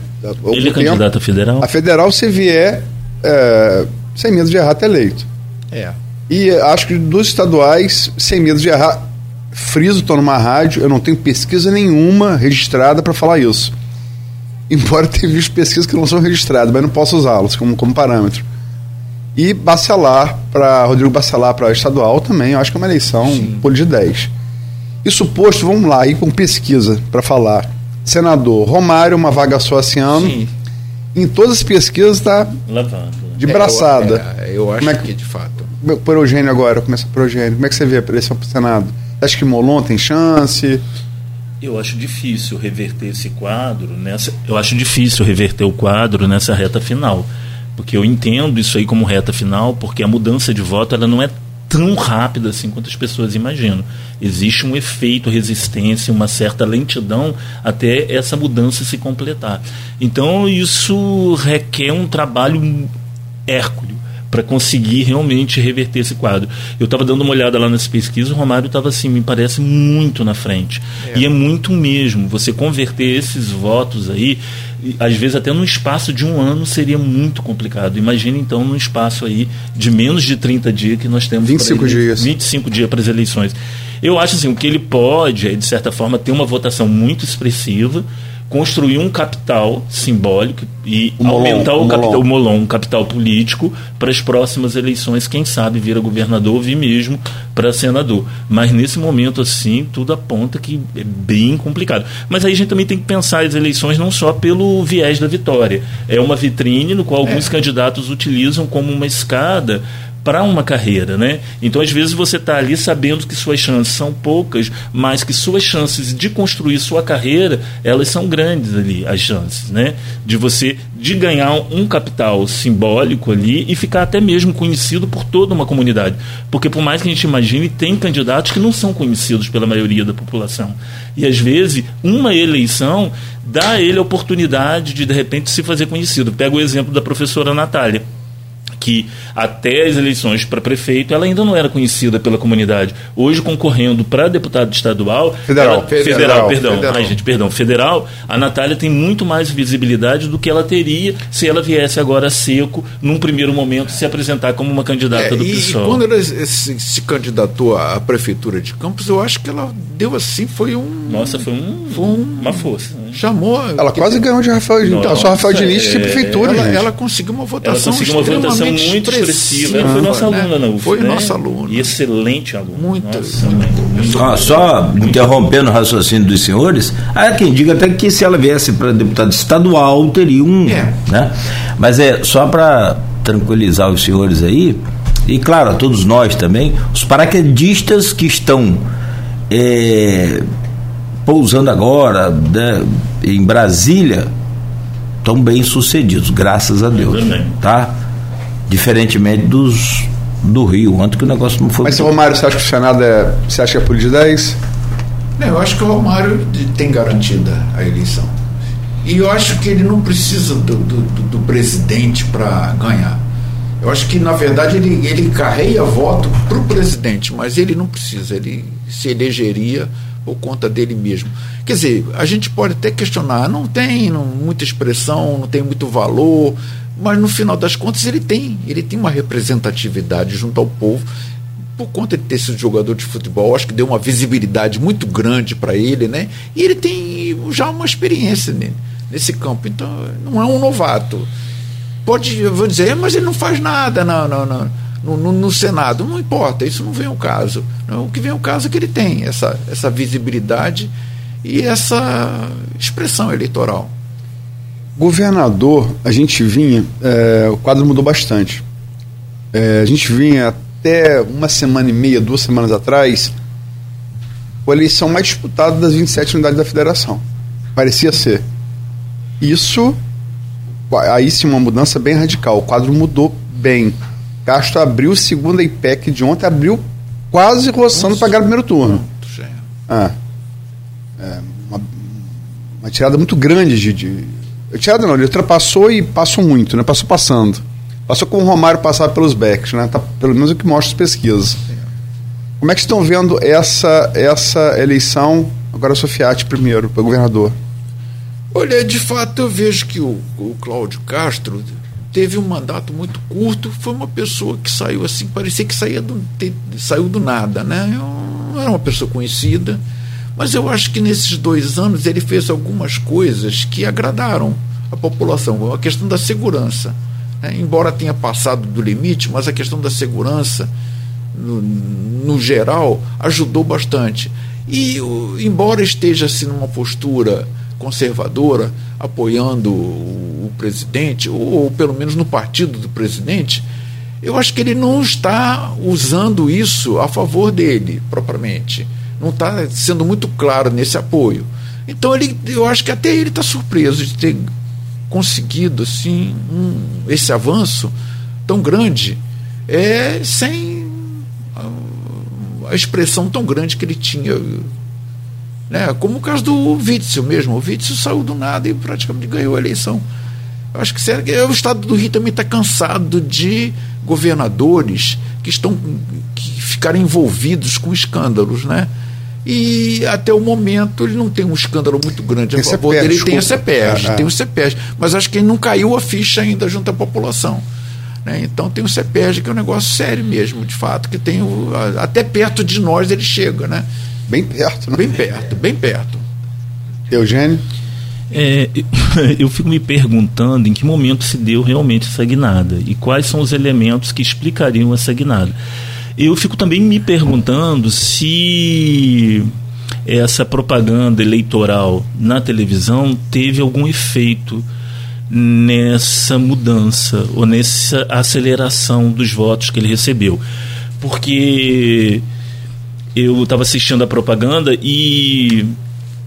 Ele é candidato a federal? A federal, se vier, é, sem medo de errar, está eleito. É. E acho que dos estaduais, sem medo de errar, friso, estou numa rádio, eu não tenho pesquisa nenhuma registrada para falar isso. Embora tenha visto pesquisas que não são registradas, mas não posso usá-las como, como parâmetro. E Bacelar, para Rodrigo Bacelar para estadual também, eu acho que é uma eleição por de 10. E suposto, vamos lá, ir com pesquisa para falar. Senador Romário, uma vaga só esse ano. Sim. Em todas as pesquisas está de braçada. É, eu, é, eu acho é que, que de fato por Eugênio agora, começa por Eugênio. Como é que você vê a eleição para o Senado? Acha que Molon tem chance? Eu acho difícil reverter esse quadro nessa. Eu acho difícil reverter o quadro nessa reta final, porque eu entendo isso aí como reta final, porque a mudança de voto ela não é tão rápida assim quanto as pessoas imaginam. Existe um efeito resistência, uma certa lentidão até essa mudança se completar. Então isso requer um trabalho hércules para conseguir realmente reverter esse quadro. Eu estava dando uma olhada lá nas pesquisas, o Romário estava assim, me parece muito na frente. É. E é muito mesmo. Você converter esses votos aí, às vezes até num espaço de um ano seria muito complicado. Imagina então num espaço aí de menos de 30 dias que nós temos 25 ele... dias. 25 dias para as eleições. Eu acho assim, o que ele pode é, de certa forma, ter uma votação muito expressiva construir um capital simbólico e o aumentar Molon, o, capital, o Molon, um capital político para as próximas eleições, quem sabe vira governador ou vir mesmo para senador. Mas nesse momento assim, tudo aponta que é bem complicado. Mas aí a gente também tem que pensar as eleições não só pelo viés da vitória. É uma vitrine no qual alguns é. candidatos utilizam como uma escada para uma carreira, né? Então, às vezes, você está ali sabendo que suas chances são poucas, mas que suas chances de construir sua carreira, elas são grandes ali, as chances, né? De você, de ganhar um capital simbólico ali e ficar até mesmo conhecido por toda uma comunidade. Porque, por mais que a gente imagine, tem candidatos que não são conhecidos pela maioria da população. E, às vezes, uma eleição dá a ele a oportunidade de, de repente, se fazer conhecido. Pega o exemplo da professora Natália que até as eleições para prefeito ela ainda não era conhecida pela comunidade. Hoje, concorrendo para deputado estadual. Federal. Ela, federal, federal, perdão. Federal. Ai, gente, perdão. Federal, a Natália tem muito mais visibilidade do que ela teria se ela viesse agora seco, num primeiro momento, se apresentar como uma candidata é, do PSOL. E quando ela se, se, candidatou à prefeitura de Campos, eu acho que ela deu assim, foi um. Nossa, foi, um, foi um, uma força. Né? Chamou. Ela quase ganhou de Rafael, Nossa, só Rafael Diniz é, prefeitura. Ela, ela, conseguiu uma votação. Ela conseguiu uma votação muito expressiva. Ela foi nossa né? aluna na UF. Foi né? nossa aluna. E excelente aluna. Muito. Nossa, só interrompendo o raciocínio dos senhores, há quem diga até que se ela viesse para deputado estadual teria um. É. Né? Mas é só para tranquilizar os senhores aí, e claro, a todos nós também, os paraquedistas que estão é, pousando agora né, em Brasília estão bem sucedidos, graças a Deus. Tá? Diferentemente dos do Rio. Ontem que o negócio não foi. Mas, muito... Romário, você acha que o Senado é. Você acha que é por de 10? Não, eu acho que o Romário tem garantida a eleição. E eu acho que ele não precisa do, do, do presidente para ganhar. Eu acho que, na verdade, ele, ele carreia voto para o presidente, mas ele não precisa, ele se elegeria por conta dele mesmo. Quer dizer, a gente pode até questionar, não tem não, muita expressão, não tem muito valor, mas no final das contas ele tem, ele tem uma representatividade junto ao povo por conta de ter sido jogador de futebol, acho que deu uma visibilidade muito grande para ele, né? E ele tem já uma experiência nesse campo, então não é um novato. Pode, eu vou dizer, mas ele não faz nada não, não, não, no, no, no, Senado. Não importa, isso não vem ao caso. O que vem ao caso é que ele tem essa, essa visibilidade e essa expressão eleitoral. Governador, a gente vinha, é, o quadro mudou bastante. É, a gente vinha até uma semana e meia, duas semanas atrás, a eleição mais disputada das 27 unidades da federação. Parecia ser. Isso, aí sim, uma mudança bem radical. O quadro mudou bem. Castro abriu segunda IPEC de ontem, abriu quase roçando para ganhar o primeiro turno. Ah, é, uma, uma, tirada muito grande de, de. Tirada não, ele ultrapassou e passou muito, né? Passou passando. Passou com o Romário passar pelos backs, né? Tá, pelo menos o que mostra as pesquisas. Como é que estão vendo essa, essa eleição? Agora Sofiati primeiro, para governador. Olha, de fato eu vejo que o, o Cláudio Castro teve um mandato muito curto, foi uma pessoa que saiu assim, parecia que saía do, te, saiu do nada, né? Eu não era uma pessoa conhecida, mas eu acho que nesses dois anos ele fez algumas coisas que agradaram a população, a questão da segurança. É, embora tenha passado do limite, mas a questão da segurança, no, no geral, ajudou bastante. E, embora esteja assim numa postura conservadora, apoiando o, o presidente, ou, ou, pelo menos no partido do presidente, eu acho que ele não está usando isso a favor dele, propriamente. Não está sendo muito claro nesse apoio. Então ele, eu acho que até ele está surpreso de ter conseguido assim um, esse avanço tão grande é sem a, a, expressão tão grande que ele tinha né? Como o caso do Witzel mesmo. O Witzel saiu do nada e praticamente ganhou a eleição. Eu acho que sério, o estado do Rio também está cansado de governadores que estão que ficaram envolvidos com escândalos né e até o momento ele não tem um escândalo muito grande tem a favor CPS, dele. Ele tem a CPS, ah, tem o CPS, mas acho que ele não caiu a ficha ainda junto à população. Né? Então tem o CPS que é um negócio sério mesmo, de fato, que tem o, até perto de nós ele chega, né? Bem perto, né? Bem perto, bem perto. Eugênio? É, eu fico me perguntando em que momento se deu realmente essa guinada e quais são os elementos que explicariam essa guinada. Eu fico também me perguntando se essa propaganda eleitoral na televisão teve algum efeito nessa mudança ou nessa aceleração dos votos que ele recebeu. Porque eu estava assistindo a propaganda e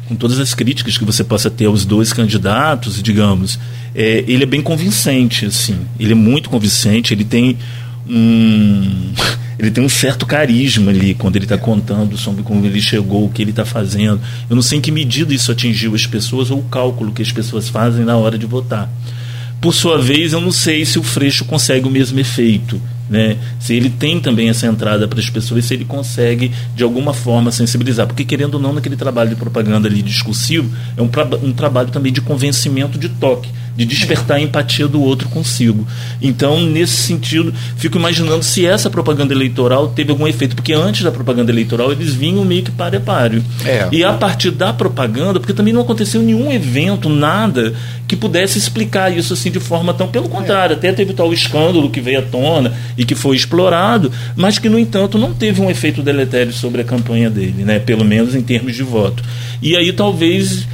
com todas as críticas que você possa ter aos dois candidatos, digamos, é, ele é bem convincente, assim. Ele é muito convincente, ele tem um ele tem um certo carisma ali quando ele está contando sobre como ele chegou, o que ele está fazendo. Eu não sei em que medida isso atingiu as pessoas ou o cálculo que as pessoas fazem na hora de votar. Por sua vez, eu não sei se o Freixo consegue o mesmo efeito. Né? Se ele tem também essa entrada para as pessoas, se ele consegue de alguma forma sensibilizar, porque querendo ou não naquele trabalho de propaganda ali discursivo é um, um trabalho também de convencimento de toque de despertar a empatia do outro consigo. Então, nesse sentido, fico imaginando se essa propaganda eleitoral teve algum efeito, porque antes da propaganda eleitoral eles vinham meio que páreo a páreo. É. E a partir da propaganda, porque também não aconteceu nenhum evento, nada que pudesse explicar isso assim de forma tão. Pelo contrário, é. até teve tal escândalo que veio à tona e que foi explorado, mas que, no entanto, não teve um efeito deletério sobre a campanha dele, né? pelo menos em termos de voto. E aí talvez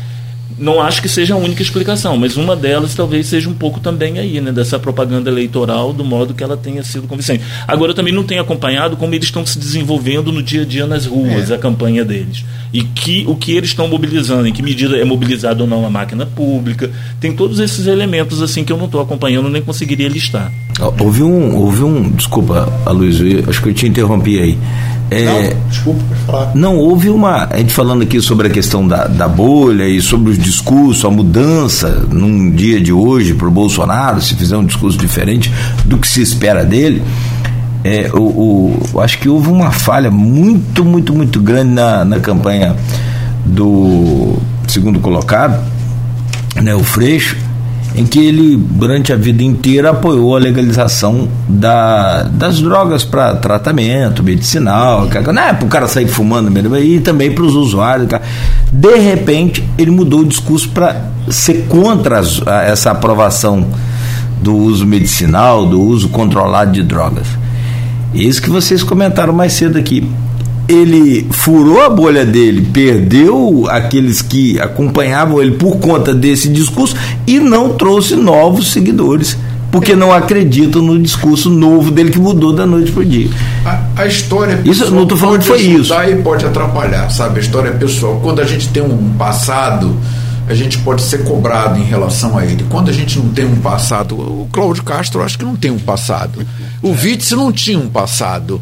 não acho que seja a única explicação, mas uma delas talvez seja um pouco também aí, né, dessa propaganda eleitoral, do modo que ela tenha sido convincente. Agora, eu também não tenho acompanhado como eles estão se desenvolvendo no dia a dia nas ruas, é. a campanha deles. E que, o que eles estão mobilizando, em que medida é mobilizado ou não a máquina pública. Tem todos esses elementos assim que eu não estou acompanhando, nem conseguiria listar. Houve um, houve um, desculpa, Aloysio, acho que eu te interrompi aí. É, não, desculpa, pode falar. Não, houve uma. A gente falando aqui sobre a questão da, da bolha e sobre os discursos, a mudança num dia de hoje para o Bolsonaro, se fizer um discurso diferente do que se espera dele. É, o, o, acho que houve uma falha muito, muito, muito grande na, na campanha do segundo colocado, né, o Freixo, em que ele, durante a vida inteira, apoiou a legalização da, das drogas para tratamento medicinal, né, para o cara sair fumando mesmo, e também para os usuários. De repente, ele mudou o discurso para ser contra as, essa aprovação do uso medicinal, do uso controlado de drogas. Isso que vocês comentaram mais cedo aqui ele furou a bolha dele, perdeu aqueles que acompanhavam ele por conta desse discurso e não trouxe novos seguidores. Porque não acreditam no discurso novo dele que mudou da noite para o dia. A, a história isso não estou falando que foi isso. E pode atrapalhar, sabe? A história pessoal. Quando a gente tem um passado, a gente pode ser cobrado em relação a ele. Quando a gente não tem um passado, o Cláudio Castro acho que não tem um passado. O Witz não tinha um passado.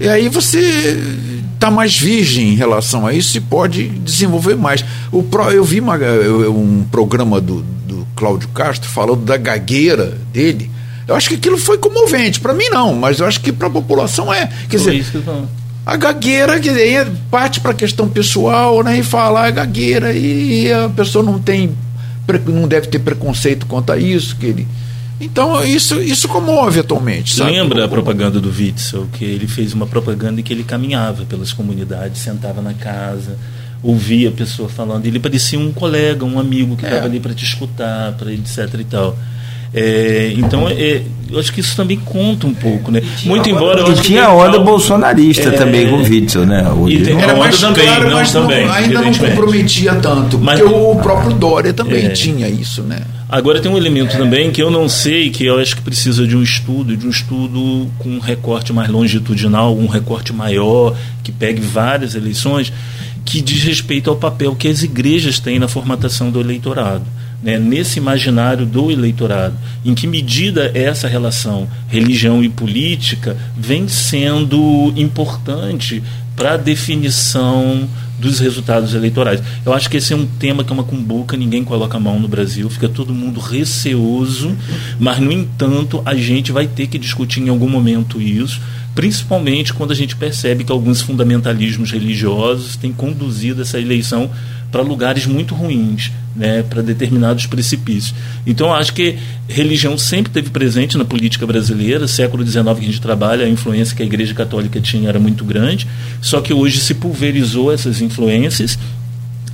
E aí você está mais virgem em relação a isso e pode desenvolver mais. O pro, eu vi uma, um programa do, do Cláudio Castro falando da gagueira dele. Eu acho que aquilo foi comovente. Para mim, não, mas eu acho que para a população é. Quer foi dizer, a gagueira quer dizer, parte para a questão pessoal né, e fala a gagueira e a pessoa não tem não deve ter preconceito quanto a isso que ele então isso, isso comove atualmente. Sabe? Lembra a propaganda do Witzel, que ele fez uma propaganda em que ele caminhava pelas comunidades, sentava na casa, ouvia a pessoa falando. Ele parecia um colega, um amigo que estava é. ali para te escutar, para etc e tal. É, então, é, eu acho que isso também conta um pouco, né? Muito embora. E tinha a onda bolsonarista é, também com o Witzel, né? Hoje. Era mais também, claro, mas não, também, ainda não comprometia tanto. Mas, porque o próprio Dória também é. tinha isso, né? Agora tem um elemento é. também que eu não sei, que eu acho que precisa de um estudo, de um estudo com um recorte mais longitudinal, um recorte maior, que pegue várias eleições, que diz respeito ao papel que as igrejas têm na formatação do eleitorado né, nesse imaginário do eleitorado. Em que medida essa relação religião e política vem sendo importante para a definição dos resultados eleitorais. Eu acho que esse é um tema que é uma cumbuca, ninguém coloca a mão no Brasil, fica todo mundo receoso, mas, no entanto, a gente vai ter que discutir em algum momento isso, principalmente quando a gente percebe que alguns fundamentalismos religiosos têm conduzido essa eleição para lugares muito ruins, né, para determinados precipícios. Então, acho que religião sempre teve presente na política brasileira. Século XIX que a gente trabalha, a influência que a Igreja Católica tinha era muito grande. Só que hoje se pulverizou essas influências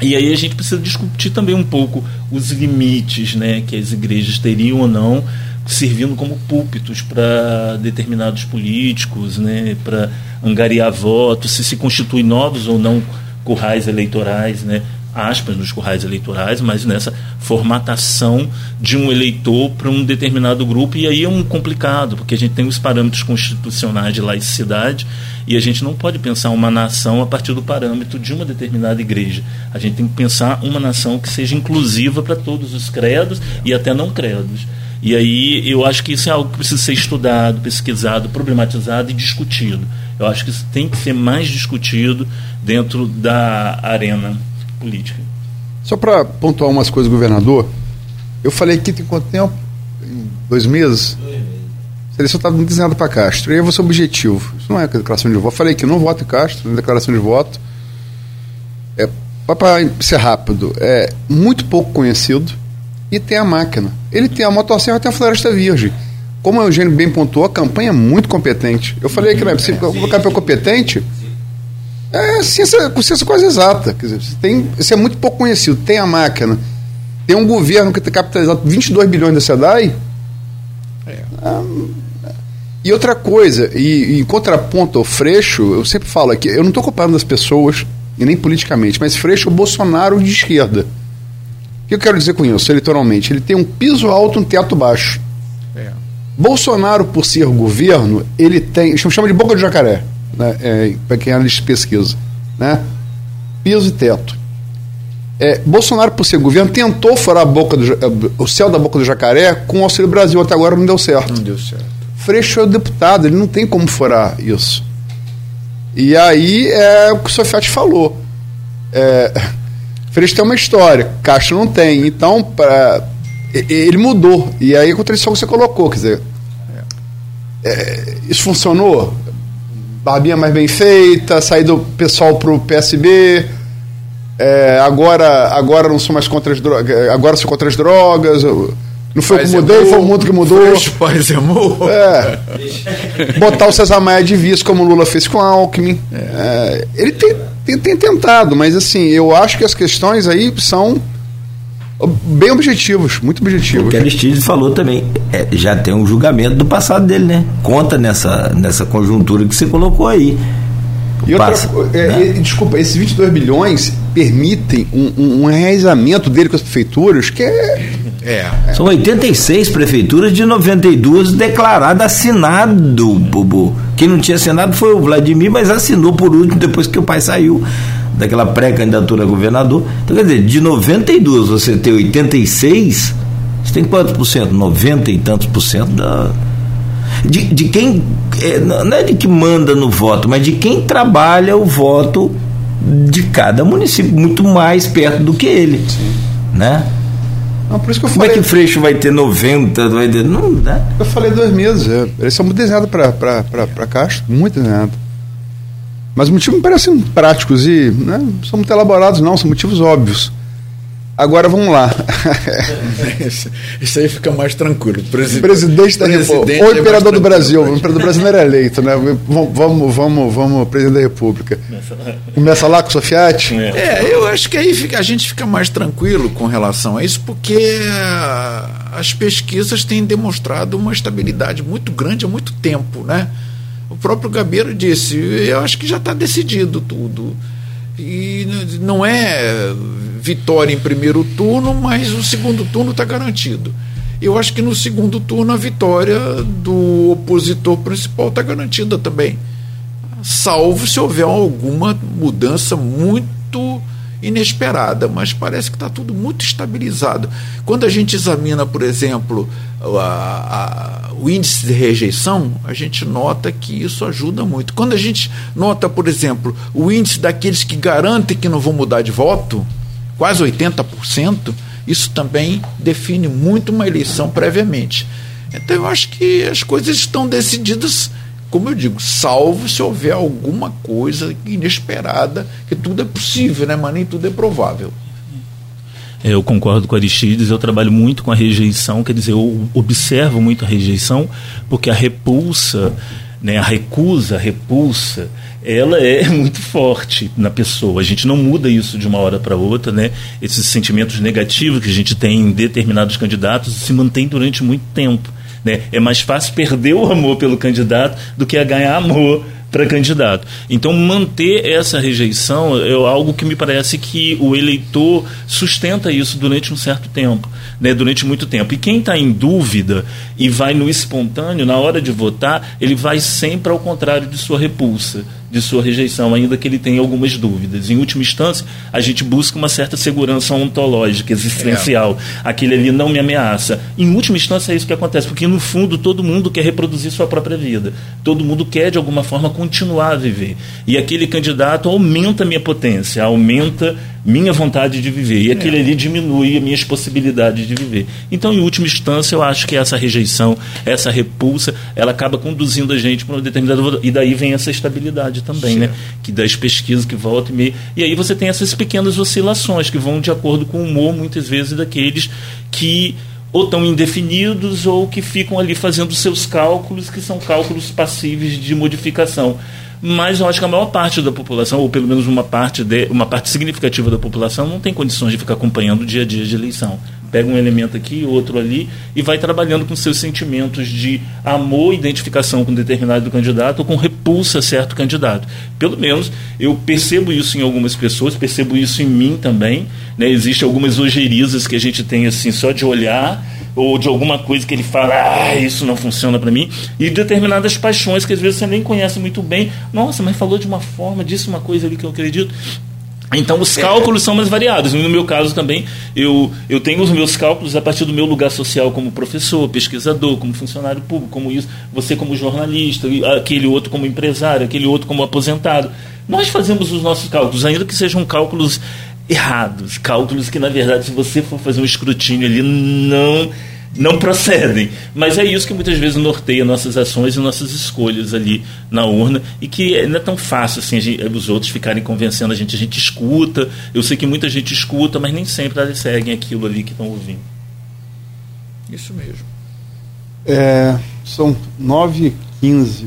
e aí a gente precisa discutir também um pouco os limites né, que as igrejas teriam ou não servindo como púlpitos para determinados políticos, né, para angariar votos, se se constitui novos ou não currais eleitorais, né, aspas, nos currais eleitorais, mas nessa formatação de um eleitor para um determinado grupo. E aí é um complicado, porque a gente tem os parâmetros constitucionais de laicidade e a gente não pode pensar uma nação a partir do parâmetro de uma determinada igreja. A gente tem que pensar uma nação que seja inclusiva para todos os credos e até não credos. E aí eu acho que isso é algo que precisa ser estudado, pesquisado, problematizado e discutido. Eu acho que isso tem que ser mais discutido dentro da arena política. Só para pontuar umas coisas, governador, eu falei aqui tem quanto tempo? Em dois meses? Dois meses. A eleição está muito desenhada para Castro. E aí eu vou ser objetivo. Isso não é declaração de voto. Eu falei que não voto em Castro, não é declaração de voto. É, para ser rápido, é muito pouco conhecido e tem a máquina. Ele tem a motosserra até a Floresta Virgem. Como o Eugênio bem pontuou, a campanha é muito competente. Eu falei que né, se o campanha competente, é ciência, ciência quase exata. Quer dizer, tem, isso é muito pouco conhecido. Tem a máquina. Tem um governo que tem capitalizado 22 bilhões da SEDAI. É. Ah, e outra coisa, e, em contraponto ao Freixo, eu sempre falo aqui, eu não estou comparando as pessoas, e nem politicamente, mas Freixo é o Bolsonaro de esquerda. O que eu quero dizer com isso, eleitoralmente? Ele tem um piso alto, um teto baixo. É. Bolsonaro, por ser governo, ele tem. chama de boca de jacaré né, é, para quem é analista de pesquisa, né? piso e teto. É, Bolsonaro, por ser governo, tentou furar a boca do, o céu da boca do jacaré com o Auxílio Brasil. Até agora não deu certo. Não deu certo. Freixo é o deputado, ele não tem como furar isso. E aí é o que o Sofiati falou. É, Freixo tem uma história, Castro não tem. Então, pra, ele mudou. E aí a contradição que você colocou, quer dizer, é, isso funcionou? Barbinha mais bem feita, sair do pessoal para o PSB, é, agora, agora não sou mais contra as drogas, agora sou contra as drogas. Não foi o que mudei, foi o mundo que mudou. Paz e amor. É. Botar o César Maia de vice, como o Lula fez com a Alckmin. É, ele tem, tem, tem, tentado, mas assim, eu acho que as questões aí são bem objetivos, muito objetivos. O que Aristides falou também, é, já tem um julgamento do passado dele, né? Conta nessa, nessa conjuntura que você colocou aí. E outra, Passa, é, né? desculpa, esses 22 bilhões permitem um, um, um enraizamento dele com as prefeituras que é é. São 86 prefeituras de 92 declarado assinado, Bubu. Quem não tinha assinado foi o Vladimir, mas assinou por último depois que o pai saiu daquela pré-candidatura a governador. Então, quer dizer, de 92 você ter 86, você tem quantos por cento? 90 e tantos por cento da. De, de quem. É, não é de que manda no voto, mas de quem trabalha o voto de cada município, muito mais perto do que ele. Sim. Né? Não, por isso que eu falei... Como é que Freixo vai ter 90? Vai ter... Não dá. Eu falei dois meses. É. Eles são muito desenhados para Castro, muito desenhados. Mas os motivos me parecem práticos e né, são muito elaborados, não, são motivos óbvios. Agora vamos lá. Isso aí fica mais tranquilo. Presidente, presidente da República. Ou é imperador do Brasil. O imperador do Brasil não era eleito, né? Vamos, vamos, vamos, presidente da República. Começa lá com o Sofiati? É. é, eu acho que aí fica, a gente fica mais tranquilo com relação a isso, porque as pesquisas têm demonstrado uma estabilidade muito grande há muito tempo, né? O próprio Gabeiro disse, eu acho que já está decidido tudo. E não é vitória em primeiro turno, mas o segundo turno está garantido. Eu acho que no segundo turno a vitória do opositor principal está garantida também. Salvo se houver alguma mudança muito inesperada, mas parece que está tudo muito estabilizado. Quando a gente examina, por exemplo, a, a, o índice de rejeição, a gente nota que isso ajuda muito. Quando a gente nota, por exemplo, o índice daqueles que garantem que não vão mudar de voto, quase 80%, isso também define muito uma eleição previamente. Então eu acho que as coisas estão decididas como eu digo, salvo se houver alguma coisa inesperada, que tudo é possível, né? mas nem tudo é provável. Eu concordo com Aristides, eu trabalho muito com a rejeição, quer dizer, eu observo muito a rejeição, porque a repulsa, né, a recusa, a repulsa, ela é muito forte na pessoa. A gente não muda isso de uma hora para outra, né? Esses sentimentos negativos que a gente tem em determinados candidatos se mantém durante muito tempo. Né? É mais fácil perder o amor pelo candidato do que a ganhar amor para candidato. Então, manter essa rejeição é algo que me parece que o eleitor sustenta isso durante um certo tempo, né? durante muito tempo. E quem está em dúvida e vai no espontâneo, na hora de votar, ele vai sempre ao contrário de sua repulsa de sua rejeição, ainda que ele tenha algumas dúvidas. Em última instância, a gente busca uma certa segurança ontológica, existencial. É. Aquele ali não me ameaça. Em última instância, é isso que acontece, porque no fundo todo mundo quer reproduzir sua própria vida. Todo mundo quer, de alguma forma, continuar a viver. E aquele candidato aumenta a minha potência, aumenta minha vontade de viver. E aquele é. ali diminui as minhas possibilidades de viver. Então, em última instância, eu acho que essa rejeição, essa repulsa, ela acaba conduzindo a gente para uma determinada. E daí vem essa estabilidade também, né? Que das pesquisas que volta e meio. E aí você tem essas pequenas oscilações que vão de acordo com o humor, muitas vezes, daqueles que ou estão indefinidos ou que ficam ali fazendo seus cálculos, que são cálculos passíveis de modificação mas eu acho que a maior parte da população, ou pelo menos uma parte, de, uma parte significativa da população, não tem condições de ficar acompanhando o dia a dia de eleição. Pega um elemento aqui, outro ali, e vai trabalhando com seus sentimentos de amor, identificação com determinado candidato, ou com repulsa a certo candidato. Pelo menos eu percebo isso em algumas pessoas, percebo isso em mim também. Né? Existem algumas ojerias que a gente tem assim só de olhar ou de alguma coisa que ele fala, ah, isso não funciona para mim, e determinadas paixões que às vezes você nem conhece muito bem. Nossa, mas falou de uma forma, disse uma coisa ali que eu acredito. Então os cálculos são mais variados. No meu caso também, eu, eu tenho os meus cálculos a partir do meu lugar social como professor, pesquisador, como funcionário público, como isso, você como jornalista, aquele outro como empresário, aquele outro como aposentado. Nós fazemos os nossos cálculos, ainda que sejam cálculos errados, cálculos que na verdade, se você for fazer um escrutínio ali, não não procedem. Mas é isso que muitas vezes norteia nossas ações e nossas escolhas ali na urna e que não é tão fácil assim gente, os outros ficarem convencendo a gente. A gente escuta, eu sei que muita gente escuta, mas nem sempre eles seguem aquilo ali que estão ouvindo. Isso mesmo. É, são 9h15,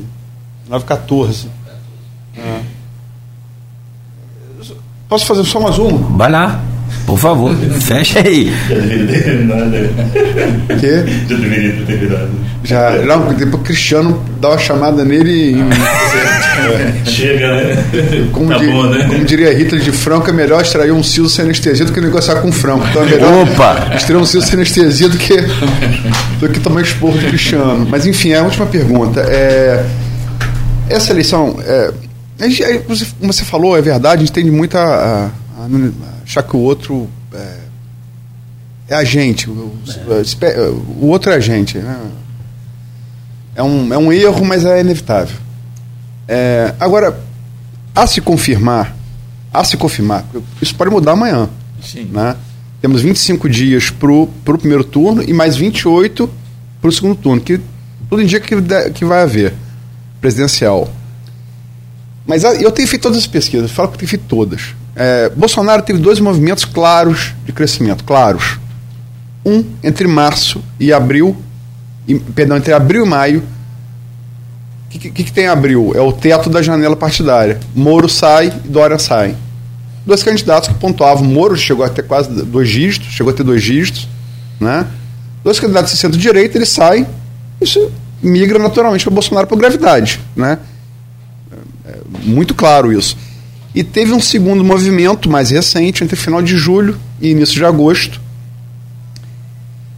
9h14. É. Posso fazer só mais uma? Vai lá. Por favor, fecha aí. Já deveria ter terminado. Quê? Já deveria ter terminado. Já, não, depois o Cristiano dá uma chamada nele e. É. Chega, né? Como, tá di, bom, né? como diria Hitler de Franco, é melhor extrair um siso sem anestesia do que negociar com Franco. Então é melhor Opa! extrair um siso sem anestesia do que, do que tomar esporro do Cristiano. Mas enfim, a última pergunta. É, essa eleição. É, como você falou, é verdade, a gente tem muita. Achar que o outro é, é a gente, o, é. o, outro é a gente. Né? É, um, é um erro, mas é inevitável. É, agora, a se confirmar, a se confirmar, isso pode mudar amanhã. Sim. Né? Temos 25 dias para o primeiro turno e mais 28 para o segundo turno, que tudo indica que, que vai haver presidencial. Mas eu tenho feito todas as pesquisas, falo que eu tenho feito todas. É, Bolsonaro teve dois movimentos claros de crescimento, claros. Um entre março e abril, e, perdão, entre abril e maio. O que, que, que, tem abril? É o teto da janela partidária. Moro sai e Dória sai. Dois candidatos que pontuavam. Moro chegou a ter quase dois dígitos, chegou a ter dois dígitos. Né? Dois candidatos de centro-direita, eles saem. Isso migra naturalmente para Bolsonaro por gravidade. Né? É, é muito claro isso. E teve um segundo movimento mais recente, entre final de julho e início de agosto,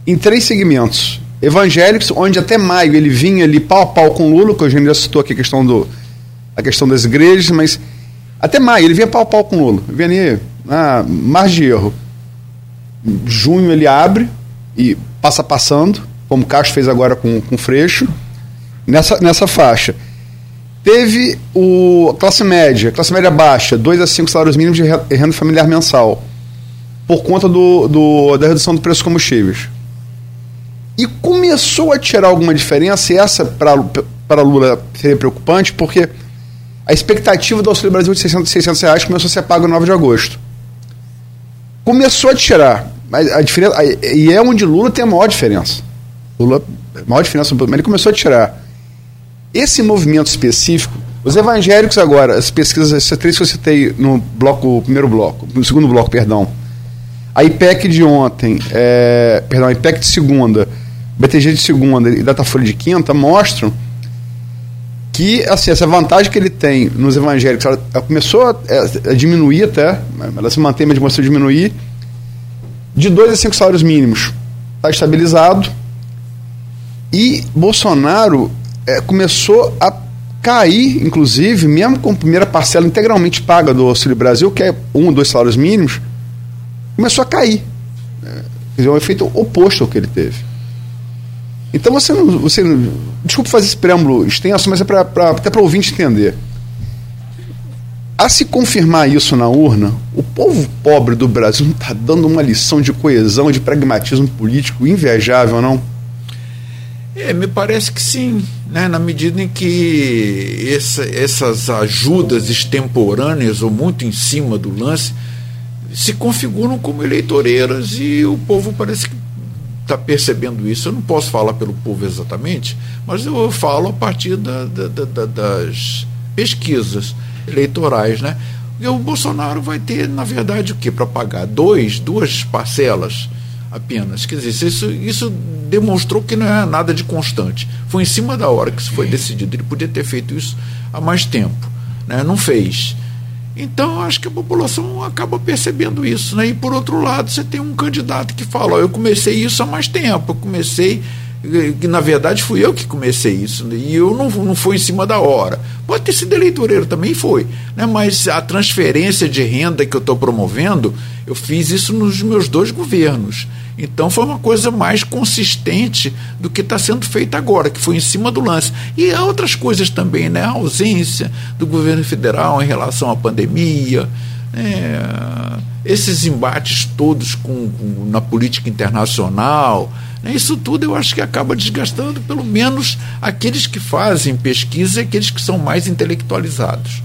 em três segmentos. Evangélicos, onde até maio ele vinha ali pau a pau com Lula, que o Eugênio já citou aqui a questão, do, a questão das igrejas, mas até maio ele vinha pau a pau com Lula. Vinha ali, ah, margem de erro. Junho ele abre e passa passando, como o Castro fez agora com, com o Freixo, nessa, nessa faixa. Teve o classe média, classe média baixa, 2 a 5 salários mínimos de renda familiar mensal, por conta do, do, da redução do preço dos combustíveis. E começou a tirar alguma diferença, e essa para Lula seria preocupante, porque a expectativa do Auxílio Brasil de 600, 600 reais começou a ser paga no 9 de agosto. Começou a tirar, mas a diferença, e é onde Lula tem a maior diferença. Lula, a maior diferença, ele começou a tirar. Esse movimento específico, os evangélicos agora, as pesquisas, essas três que eu citei no bloco, primeiro bloco, no segundo bloco, perdão. A IPEC de ontem, é, perdão, a IPEC de segunda, BTG de segunda e Datafolha de quinta mostram que assim, essa vantagem que ele tem nos evangélicos, ela, ela começou a, a, diminuir até, ela se mantém, mas começou a diminuir, de 2 a 5 salários mínimos. Está estabilizado. E Bolsonaro é, começou a cair, inclusive, mesmo com a primeira parcela integralmente paga do Auxílio Brasil, que é um ou dois salários mínimos, começou a cair. É, quer dizer, um efeito oposto ao que ele teve. Então você não. Você, desculpa fazer esse preâmbulo extenso, mas é pra, pra até para o ouvinte entender. A se confirmar isso na urna, o povo pobre do Brasil não está dando uma lição de coesão, de pragmatismo político invejável, não? É, me parece que sim, né? na medida em que essa, essas ajudas extemporâneas ou muito em cima do lance se configuram como eleitoreiras e o povo parece que está percebendo isso. Eu não posso falar pelo povo exatamente, mas eu falo a partir da, da, da, das pesquisas eleitorais. Né? E o Bolsonaro vai ter, na verdade, o que? Para pagar? Dois, duas parcelas apenas. Quer dizer, isso, isso demonstrou que não é nada de constante. Foi em cima da hora que isso foi decidido. Ele podia ter feito isso há mais tempo. Né? Não fez. Então, acho que a população acaba percebendo isso. Né? E, por outro lado, você tem um candidato que fala: oh, eu comecei isso há mais tempo, eu comecei que na verdade fui eu que comecei isso, e eu não, não foi em cima da hora. Pode ter sido eleitoreiro, também foi, né? mas a transferência de renda que eu estou promovendo, eu fiz isso nos meus dois governos. Então foi uma coisa mais consistente do que está sendo feito agora, que foi em cima do lance. E há outras coisas também, né? A ausência do governo federal em relação à pandemia, né? esses embates todos com, com na política internacional. Né? Isso tudo eu acho que acaba desgastando, pelo menos, aqueles que fazem pesquisa e aqueles que são mais intelectualizados.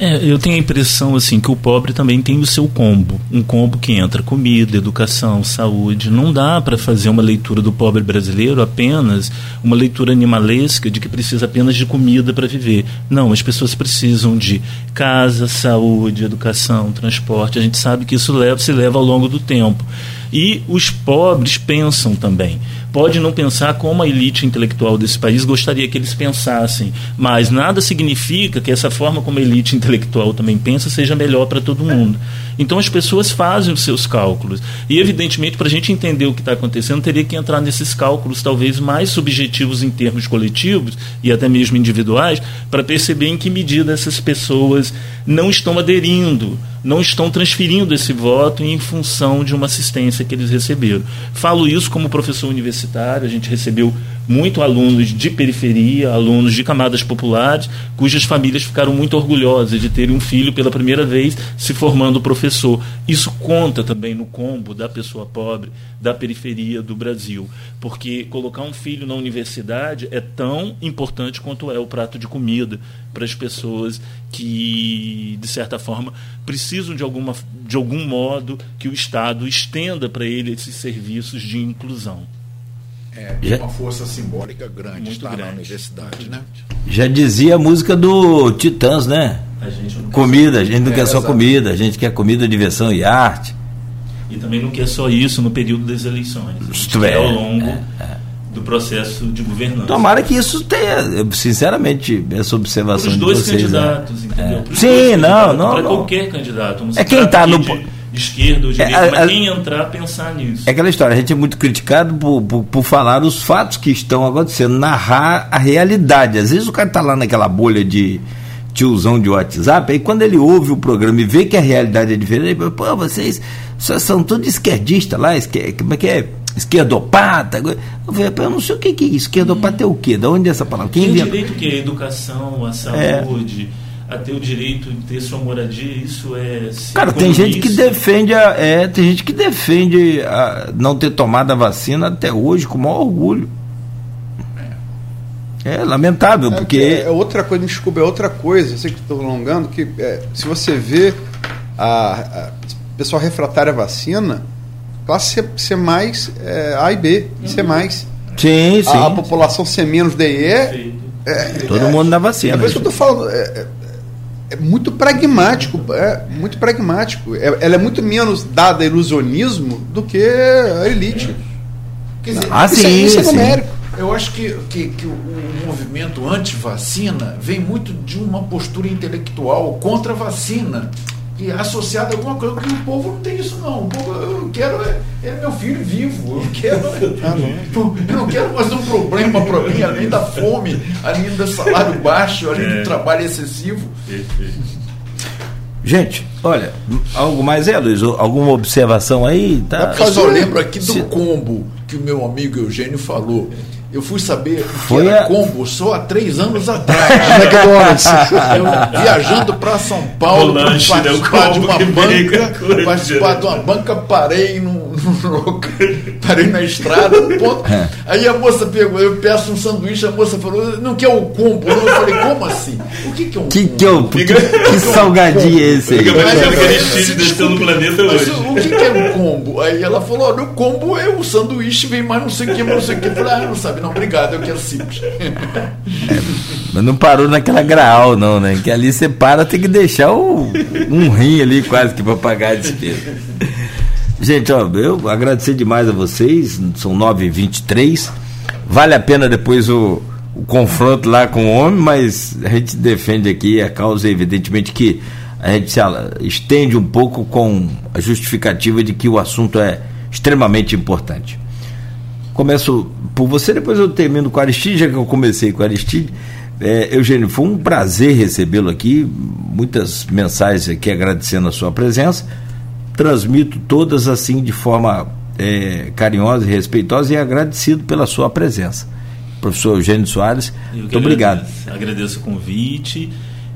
É, eu tenho a impressão assim que o pobre também tem o seu combo, um combo que entra comida, educação, saúde. Não dá para fazer uma leitura do pobre brasileiro apenas uma leitura animalesca de que precisa apenas de comida para viver. Não, as pessoas precisam de casa, saúde, educação, transporte. A gente sabe que isso leva, se leva ao longo do tempo. E os pobres pensam também. Pode não pensar como a elite intelectual desse país gostaria que eles pensassem, mas nada significa que essa forma como a elite intelectual também pensa seja melhor para todo mundo. Então as pessoas fazem os seus cálculos. E, evidentemente, para a gente entender o que está acontecendo, teria que entrar nesses cálculos talvez mais subjetivos em termos coletivos e até mesmo individuais, para perceber em que medida essas pessoas não estão aderindo não estão transferindo esse voto em função de uma assistência que eles receberam. Falo isso como professor universitário, a gente recebeu muito alunos de periferia, alunos de camadas populares, cujas famílias ficaram muito orgulhosas de terem um filho pela primeira vez se formando professor. Isso conta também no combo da pessoa pobre, da periferia do Brasil, porque colocar um filho na universidade é tão importante quanto é o prato de comida para as pessoas que, de certa forma, precisam de, alguma, de algum modo que o Estado estenda para ele esses serviços de inclusão. É, tem uma força simbólica grande Muito estar grande. na universidade, né? Já dizia a música do Titãs, né? A gente comida, a gente não é, quer só comida, a gente quer comida, diversão e arte. E também não quer só isso no período das eleições. Isto é, ao longo é, é. do processo de governança. Tomara que isso tenha, sinceramente, essa observação Para os dois vocês, né? candidatos, né? entendeu? Sim, não, não. Para qualquer candidato. é quem está no. De esquerda ou direita, é, mas quem entrar pensar nisso. É aquela história, a gente é muito criticado por, por, por, falar os fatos que estão acontecendo, narrar a realidade. Às vezes o cara está lá naquela bolha de tiozão de WhatsApp, aí quando ele ouve o programa e vê que a realidade é diferente, ele fala, pô, vocês, são todos esquerdistas lá, esquer, como é que é? Esquerdopata. Eu falei, eu não sei o que, é esquerdopata é o quê? Da onde é essa palavra? Quem Tem direito que é educação, a é. saúde. É a ter o direito de ter sua moradia, isso é. Cara, tem gente que defende a, é, tem gente que defende a não ter tomado a vacina até hoje com o maior orgulho. É, é lamentável, é, porque. É, é, outra coisa, me desculpa, é outra coisa, sei que estou alongando, que é, se você vê a, a pessoal refratário à vacina, classe C, C mais, é, A e B, uhum. C mais. Sim, sim. A, a população C menos D e E. É, Todo mundo na vacina. É por isso que eu estou falando. É, muito pragmático, é muito pragmático. É, ela é muito menos dada a ilusionismo do que a elite. Quer dizer, ah, isso, é- sim, isso é numérico. Eu acho que, que, que o, o movimento anti-vacina vem muito de uma postura intelectual contra a vacina e associado a alguma coisa, porque o povo não tem isso não. O povo, eu quero é, é meu filho vivo, eu quero. Ah, eu não quero mais um problema para mim, além da fome, além do salário baixo, além é. do trabalho excessivo. Gente, olha, algo mais é, Luiz? Alguma observação aí? Tá? Eu só lembro aqui do combo que o meu amigo Eugênio falou. Eu fui saber Foi que era a... combo só há três anos atrás. McDonald's. Eu, viajando para São Paulo para né, participar de uma banca. Participar de uma banca, parei no, no parei na estrada, no ponto. É. Aí a moça pegou, eu peço um sanduíche, a moça falou, não quer o combo. Eu falei, como assim? O que, que é um que, combo? Que, é um, que, que salgadinho é esse aí? Mas, no planeta hoje. O que, que é um combo? Aí ela falou, olha, o combo é o sanduíche, vem mais não sei o que, não sei o que. Eu falei, ah, não sabe sabe? Não, obrigado, eu quero simples. É, mas não parou naquela graal, não, né? Que ali você para, tem que deixar o, um rim ali quase que para pagar a despesa. Gente, ó, eu agradecer demais a vocês, são 9h23. Vale a pena depois o, o confronto lá com o homem, mas a gente defende aqui a causa, evidentemente, que a gente se estende um pouco com a justificativa de que o assunto é extremamente importante. Começo por você, depois eu termino com a Aristide, já que eu comecei com a Aristide. É, Eugênio, foi um prazer recebê-lo aqui, muitas mensagens aqui agradecendo a sua presença. Transmito todas assim de forma é, carinhosa e respeitosa e agradecido pela sua presença. Professor Eugênio Soares, muito obrigado. Agradeço o convite.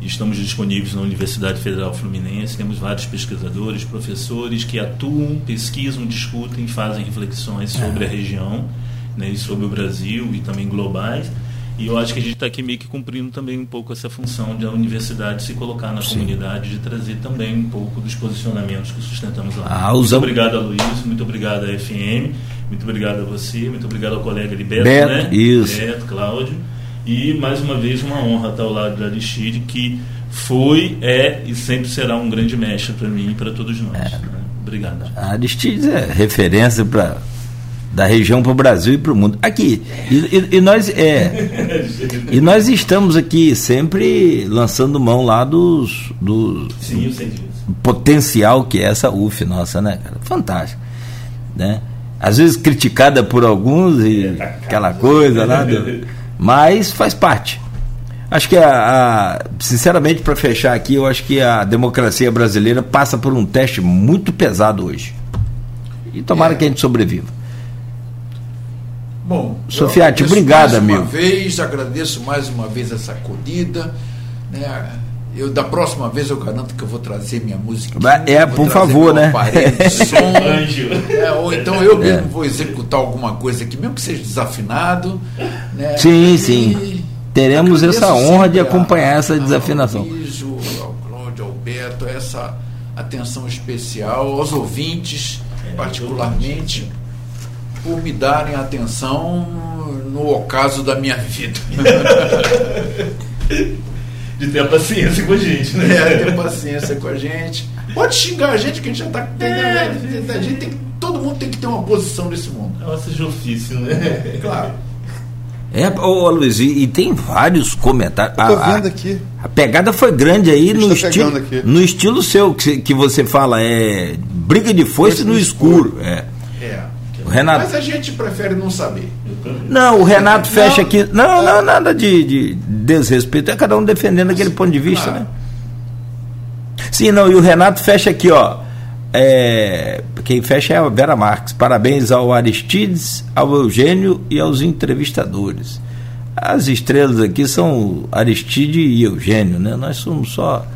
Estamos disponíveis na Universidade Federal Fluminense. Temos vários pesquisadores, professores que atuam, pesquisam, discutem, fazem reflexões sobre a região né, e sobre o Brasil e também globais. E eu acho que a gente está aqui meio que cumprindo também um pouco essa função de a universidade se colocar na Sim. comunidade, de trazer também um pouco dos posicionamentos que sustentamos lá. Ah, Muito obrigado a Luiz, muito obrigado a FM, muito obrigado a você, muito obrigado ao colega Beto, Beto né? Isso. Beto, Cláudio. E mais uma vez uma honra estar ao lado da Aristide, que foi, é e sempre será um grande mestre para mim e para todos nós. É. Né? Obrigado. A Aristide é referência para da região para o Brasil e para o mundo. Aqui, e, e, e, nós é, e nós estamos aqui sempre lançando mão lá dos, do Sim, potencial que é essa UF nossa, né, cara? Fantástico, né? Às vezes criticada por alguns e aquela coisa lá, do, mas faz parte. Acho que a, a sinceramente para fechar aqui, eu acho que a democracia brasileira passa por um teste muito pesado hoje. E tomara é. que a gente sobreviva. Bom, Sofiati, obrigado, mais amigo. uma vez, agradeço mais uma vez essa acolhida. Né? Eu, da próxima vez eu garanto que eu vou trazer minha música. É, por favor, né? som, é, ou então eu mesmo é. vou executar alguma coisa aqui, mesmo que seja desafinado. Né? Sim, e sim. Teremos essa honra de acompanhar a, essa desafinação. Ao ao Cláudio, ao Beto, essa atenção especial, aos ouvintes, é, particularmente por me darem atenção no ocaso da minha vida. De ter paciência com a gente, né? É, ter paciência com a gente. Pode xingar a gente, que a gente já está. É. A gente tem, todo mundo tem que ter uma posição nesse mundo. É uma de ofício, né? É, claro. É, ô Luiz, e, e, tem vários comentários. Eu tô a, vendo aqui. A, a pegada foi grande aí no, estilo, no estilo seu, que, que você fala, é briga de foice no, no escuro. escuro. É. é. Renato. Mas a gente prefere não saber. Não, o Renato fecha não, aqui. Não, não, nada de, de, desrespeito. É cada um defendendo aquele ponto de vista, claro. né? Sim, não, e o Renato fecha aqui, ó. É, quem fecha é a Vera Marques. Parabéns ao Aristides, ao Eugênio e aos entrevistadores. As estrelas aqui são Aristide e Eugênio, né? Nós somos só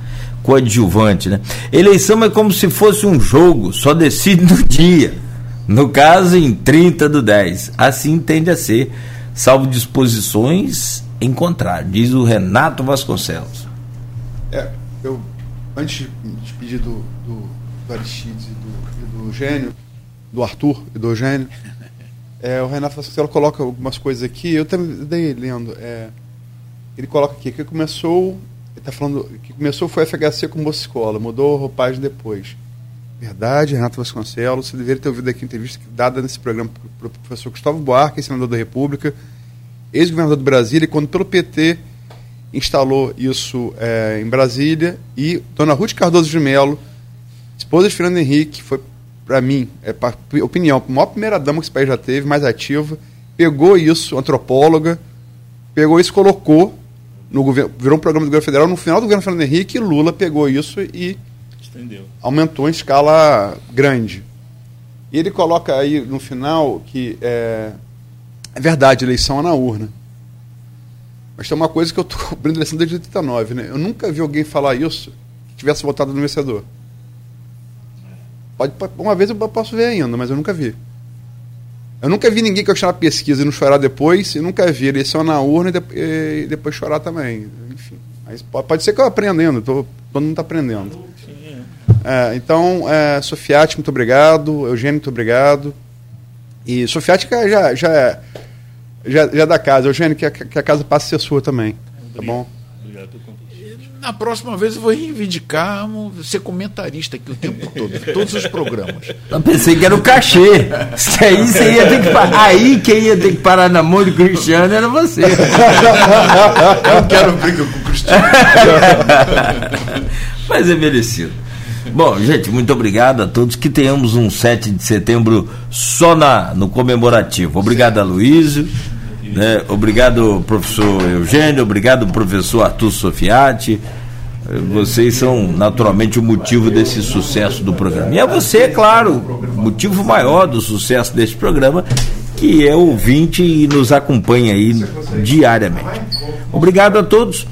coadjuvante, né? Eleição é como se fosse um jogo, só decide no dia. No caso, em 30 do 10. Assim tende a ser, salvo disposições em contrário, diz o Renato Vasconcelos. É, eu, antes de pedir do, do, do Aristides e do, do Eugênio, do Arthur e do Eugênio, é, o Renato Vasconcelos coloca algumas coisas aqui, eu também lendo. É, ele coloca aqui que começou, ele está falando que começou foi FHC com Escola, mudou a roupagem depois. Verdade, Renato Vasconcelos. Você deveria ter ouvido aqui a entrevista dada nesse programa para o professor Gustavo Buarque, senador da República, ex-governador do Brasília, quando pelo PT instalou isso é, em Brasília, e Dona Ruth Cardoso de Mello, esposa de Fernando Henrique, foi, para mim, é, pra, opinião, a maior primeira dama que esse país já teve, mais ativa, pegou isso, antropóloga, pegou isso colocou no governo, virou um programa do governo federal, no final do governo Fernando Henrique, Lula pegou isso e Entendeu. aumentou em escala grande. E ele coloca aí no final que é, é verdade, eleição é na urna. Mas tem uma coisa que eu estou cobrindo eleição desde 89, né? Eu nunca vi alguém falar isso que tivesse votado no vencedor. Pode, uma vez eu posso ver ainda, mas eu nunca vi. Eu nunca vi ninguém questionar a pesquisa e não chorar depois, e nunca vi eleição na urna e, depois chorar também. Enfim. Mas pode, ser que eu aprenda ainda, todo mundo está aprendendo. É, então, é, Sofiati, muito obrigado. Eugênio, muito obrigado. E Sofiati já, já, é, já, já é da casa. Eugênio, que a, que a casa passe a ser sua também. Tá bom? Obrigado pelo convite. Na próxima vez eu vou reivindicar ser comentarista aqui o tempo todo, todos os programas. Eu pensei que era o cachê. Aí, você ia ter que parar. Aí quem ia ter que parar na mão do Cristiano era você. Eu não quero briga com o Cristiano. Mas é merecido. Bom, gente, muito obrigado a todos. Que tenhamos um 7 de setembro só na, no comemorativo. Obrigado, Aloysio. Né? Obrigado, professor Eugênio. Obrigado, professor Arthur Sofiati. Vocês são naturalmente o motivo desse sucesso do programa. E é você, é claro, motivo maior do sucesso deste programa, que é ouvinte e nos acompanha aí diariamente. Obrigado a todos.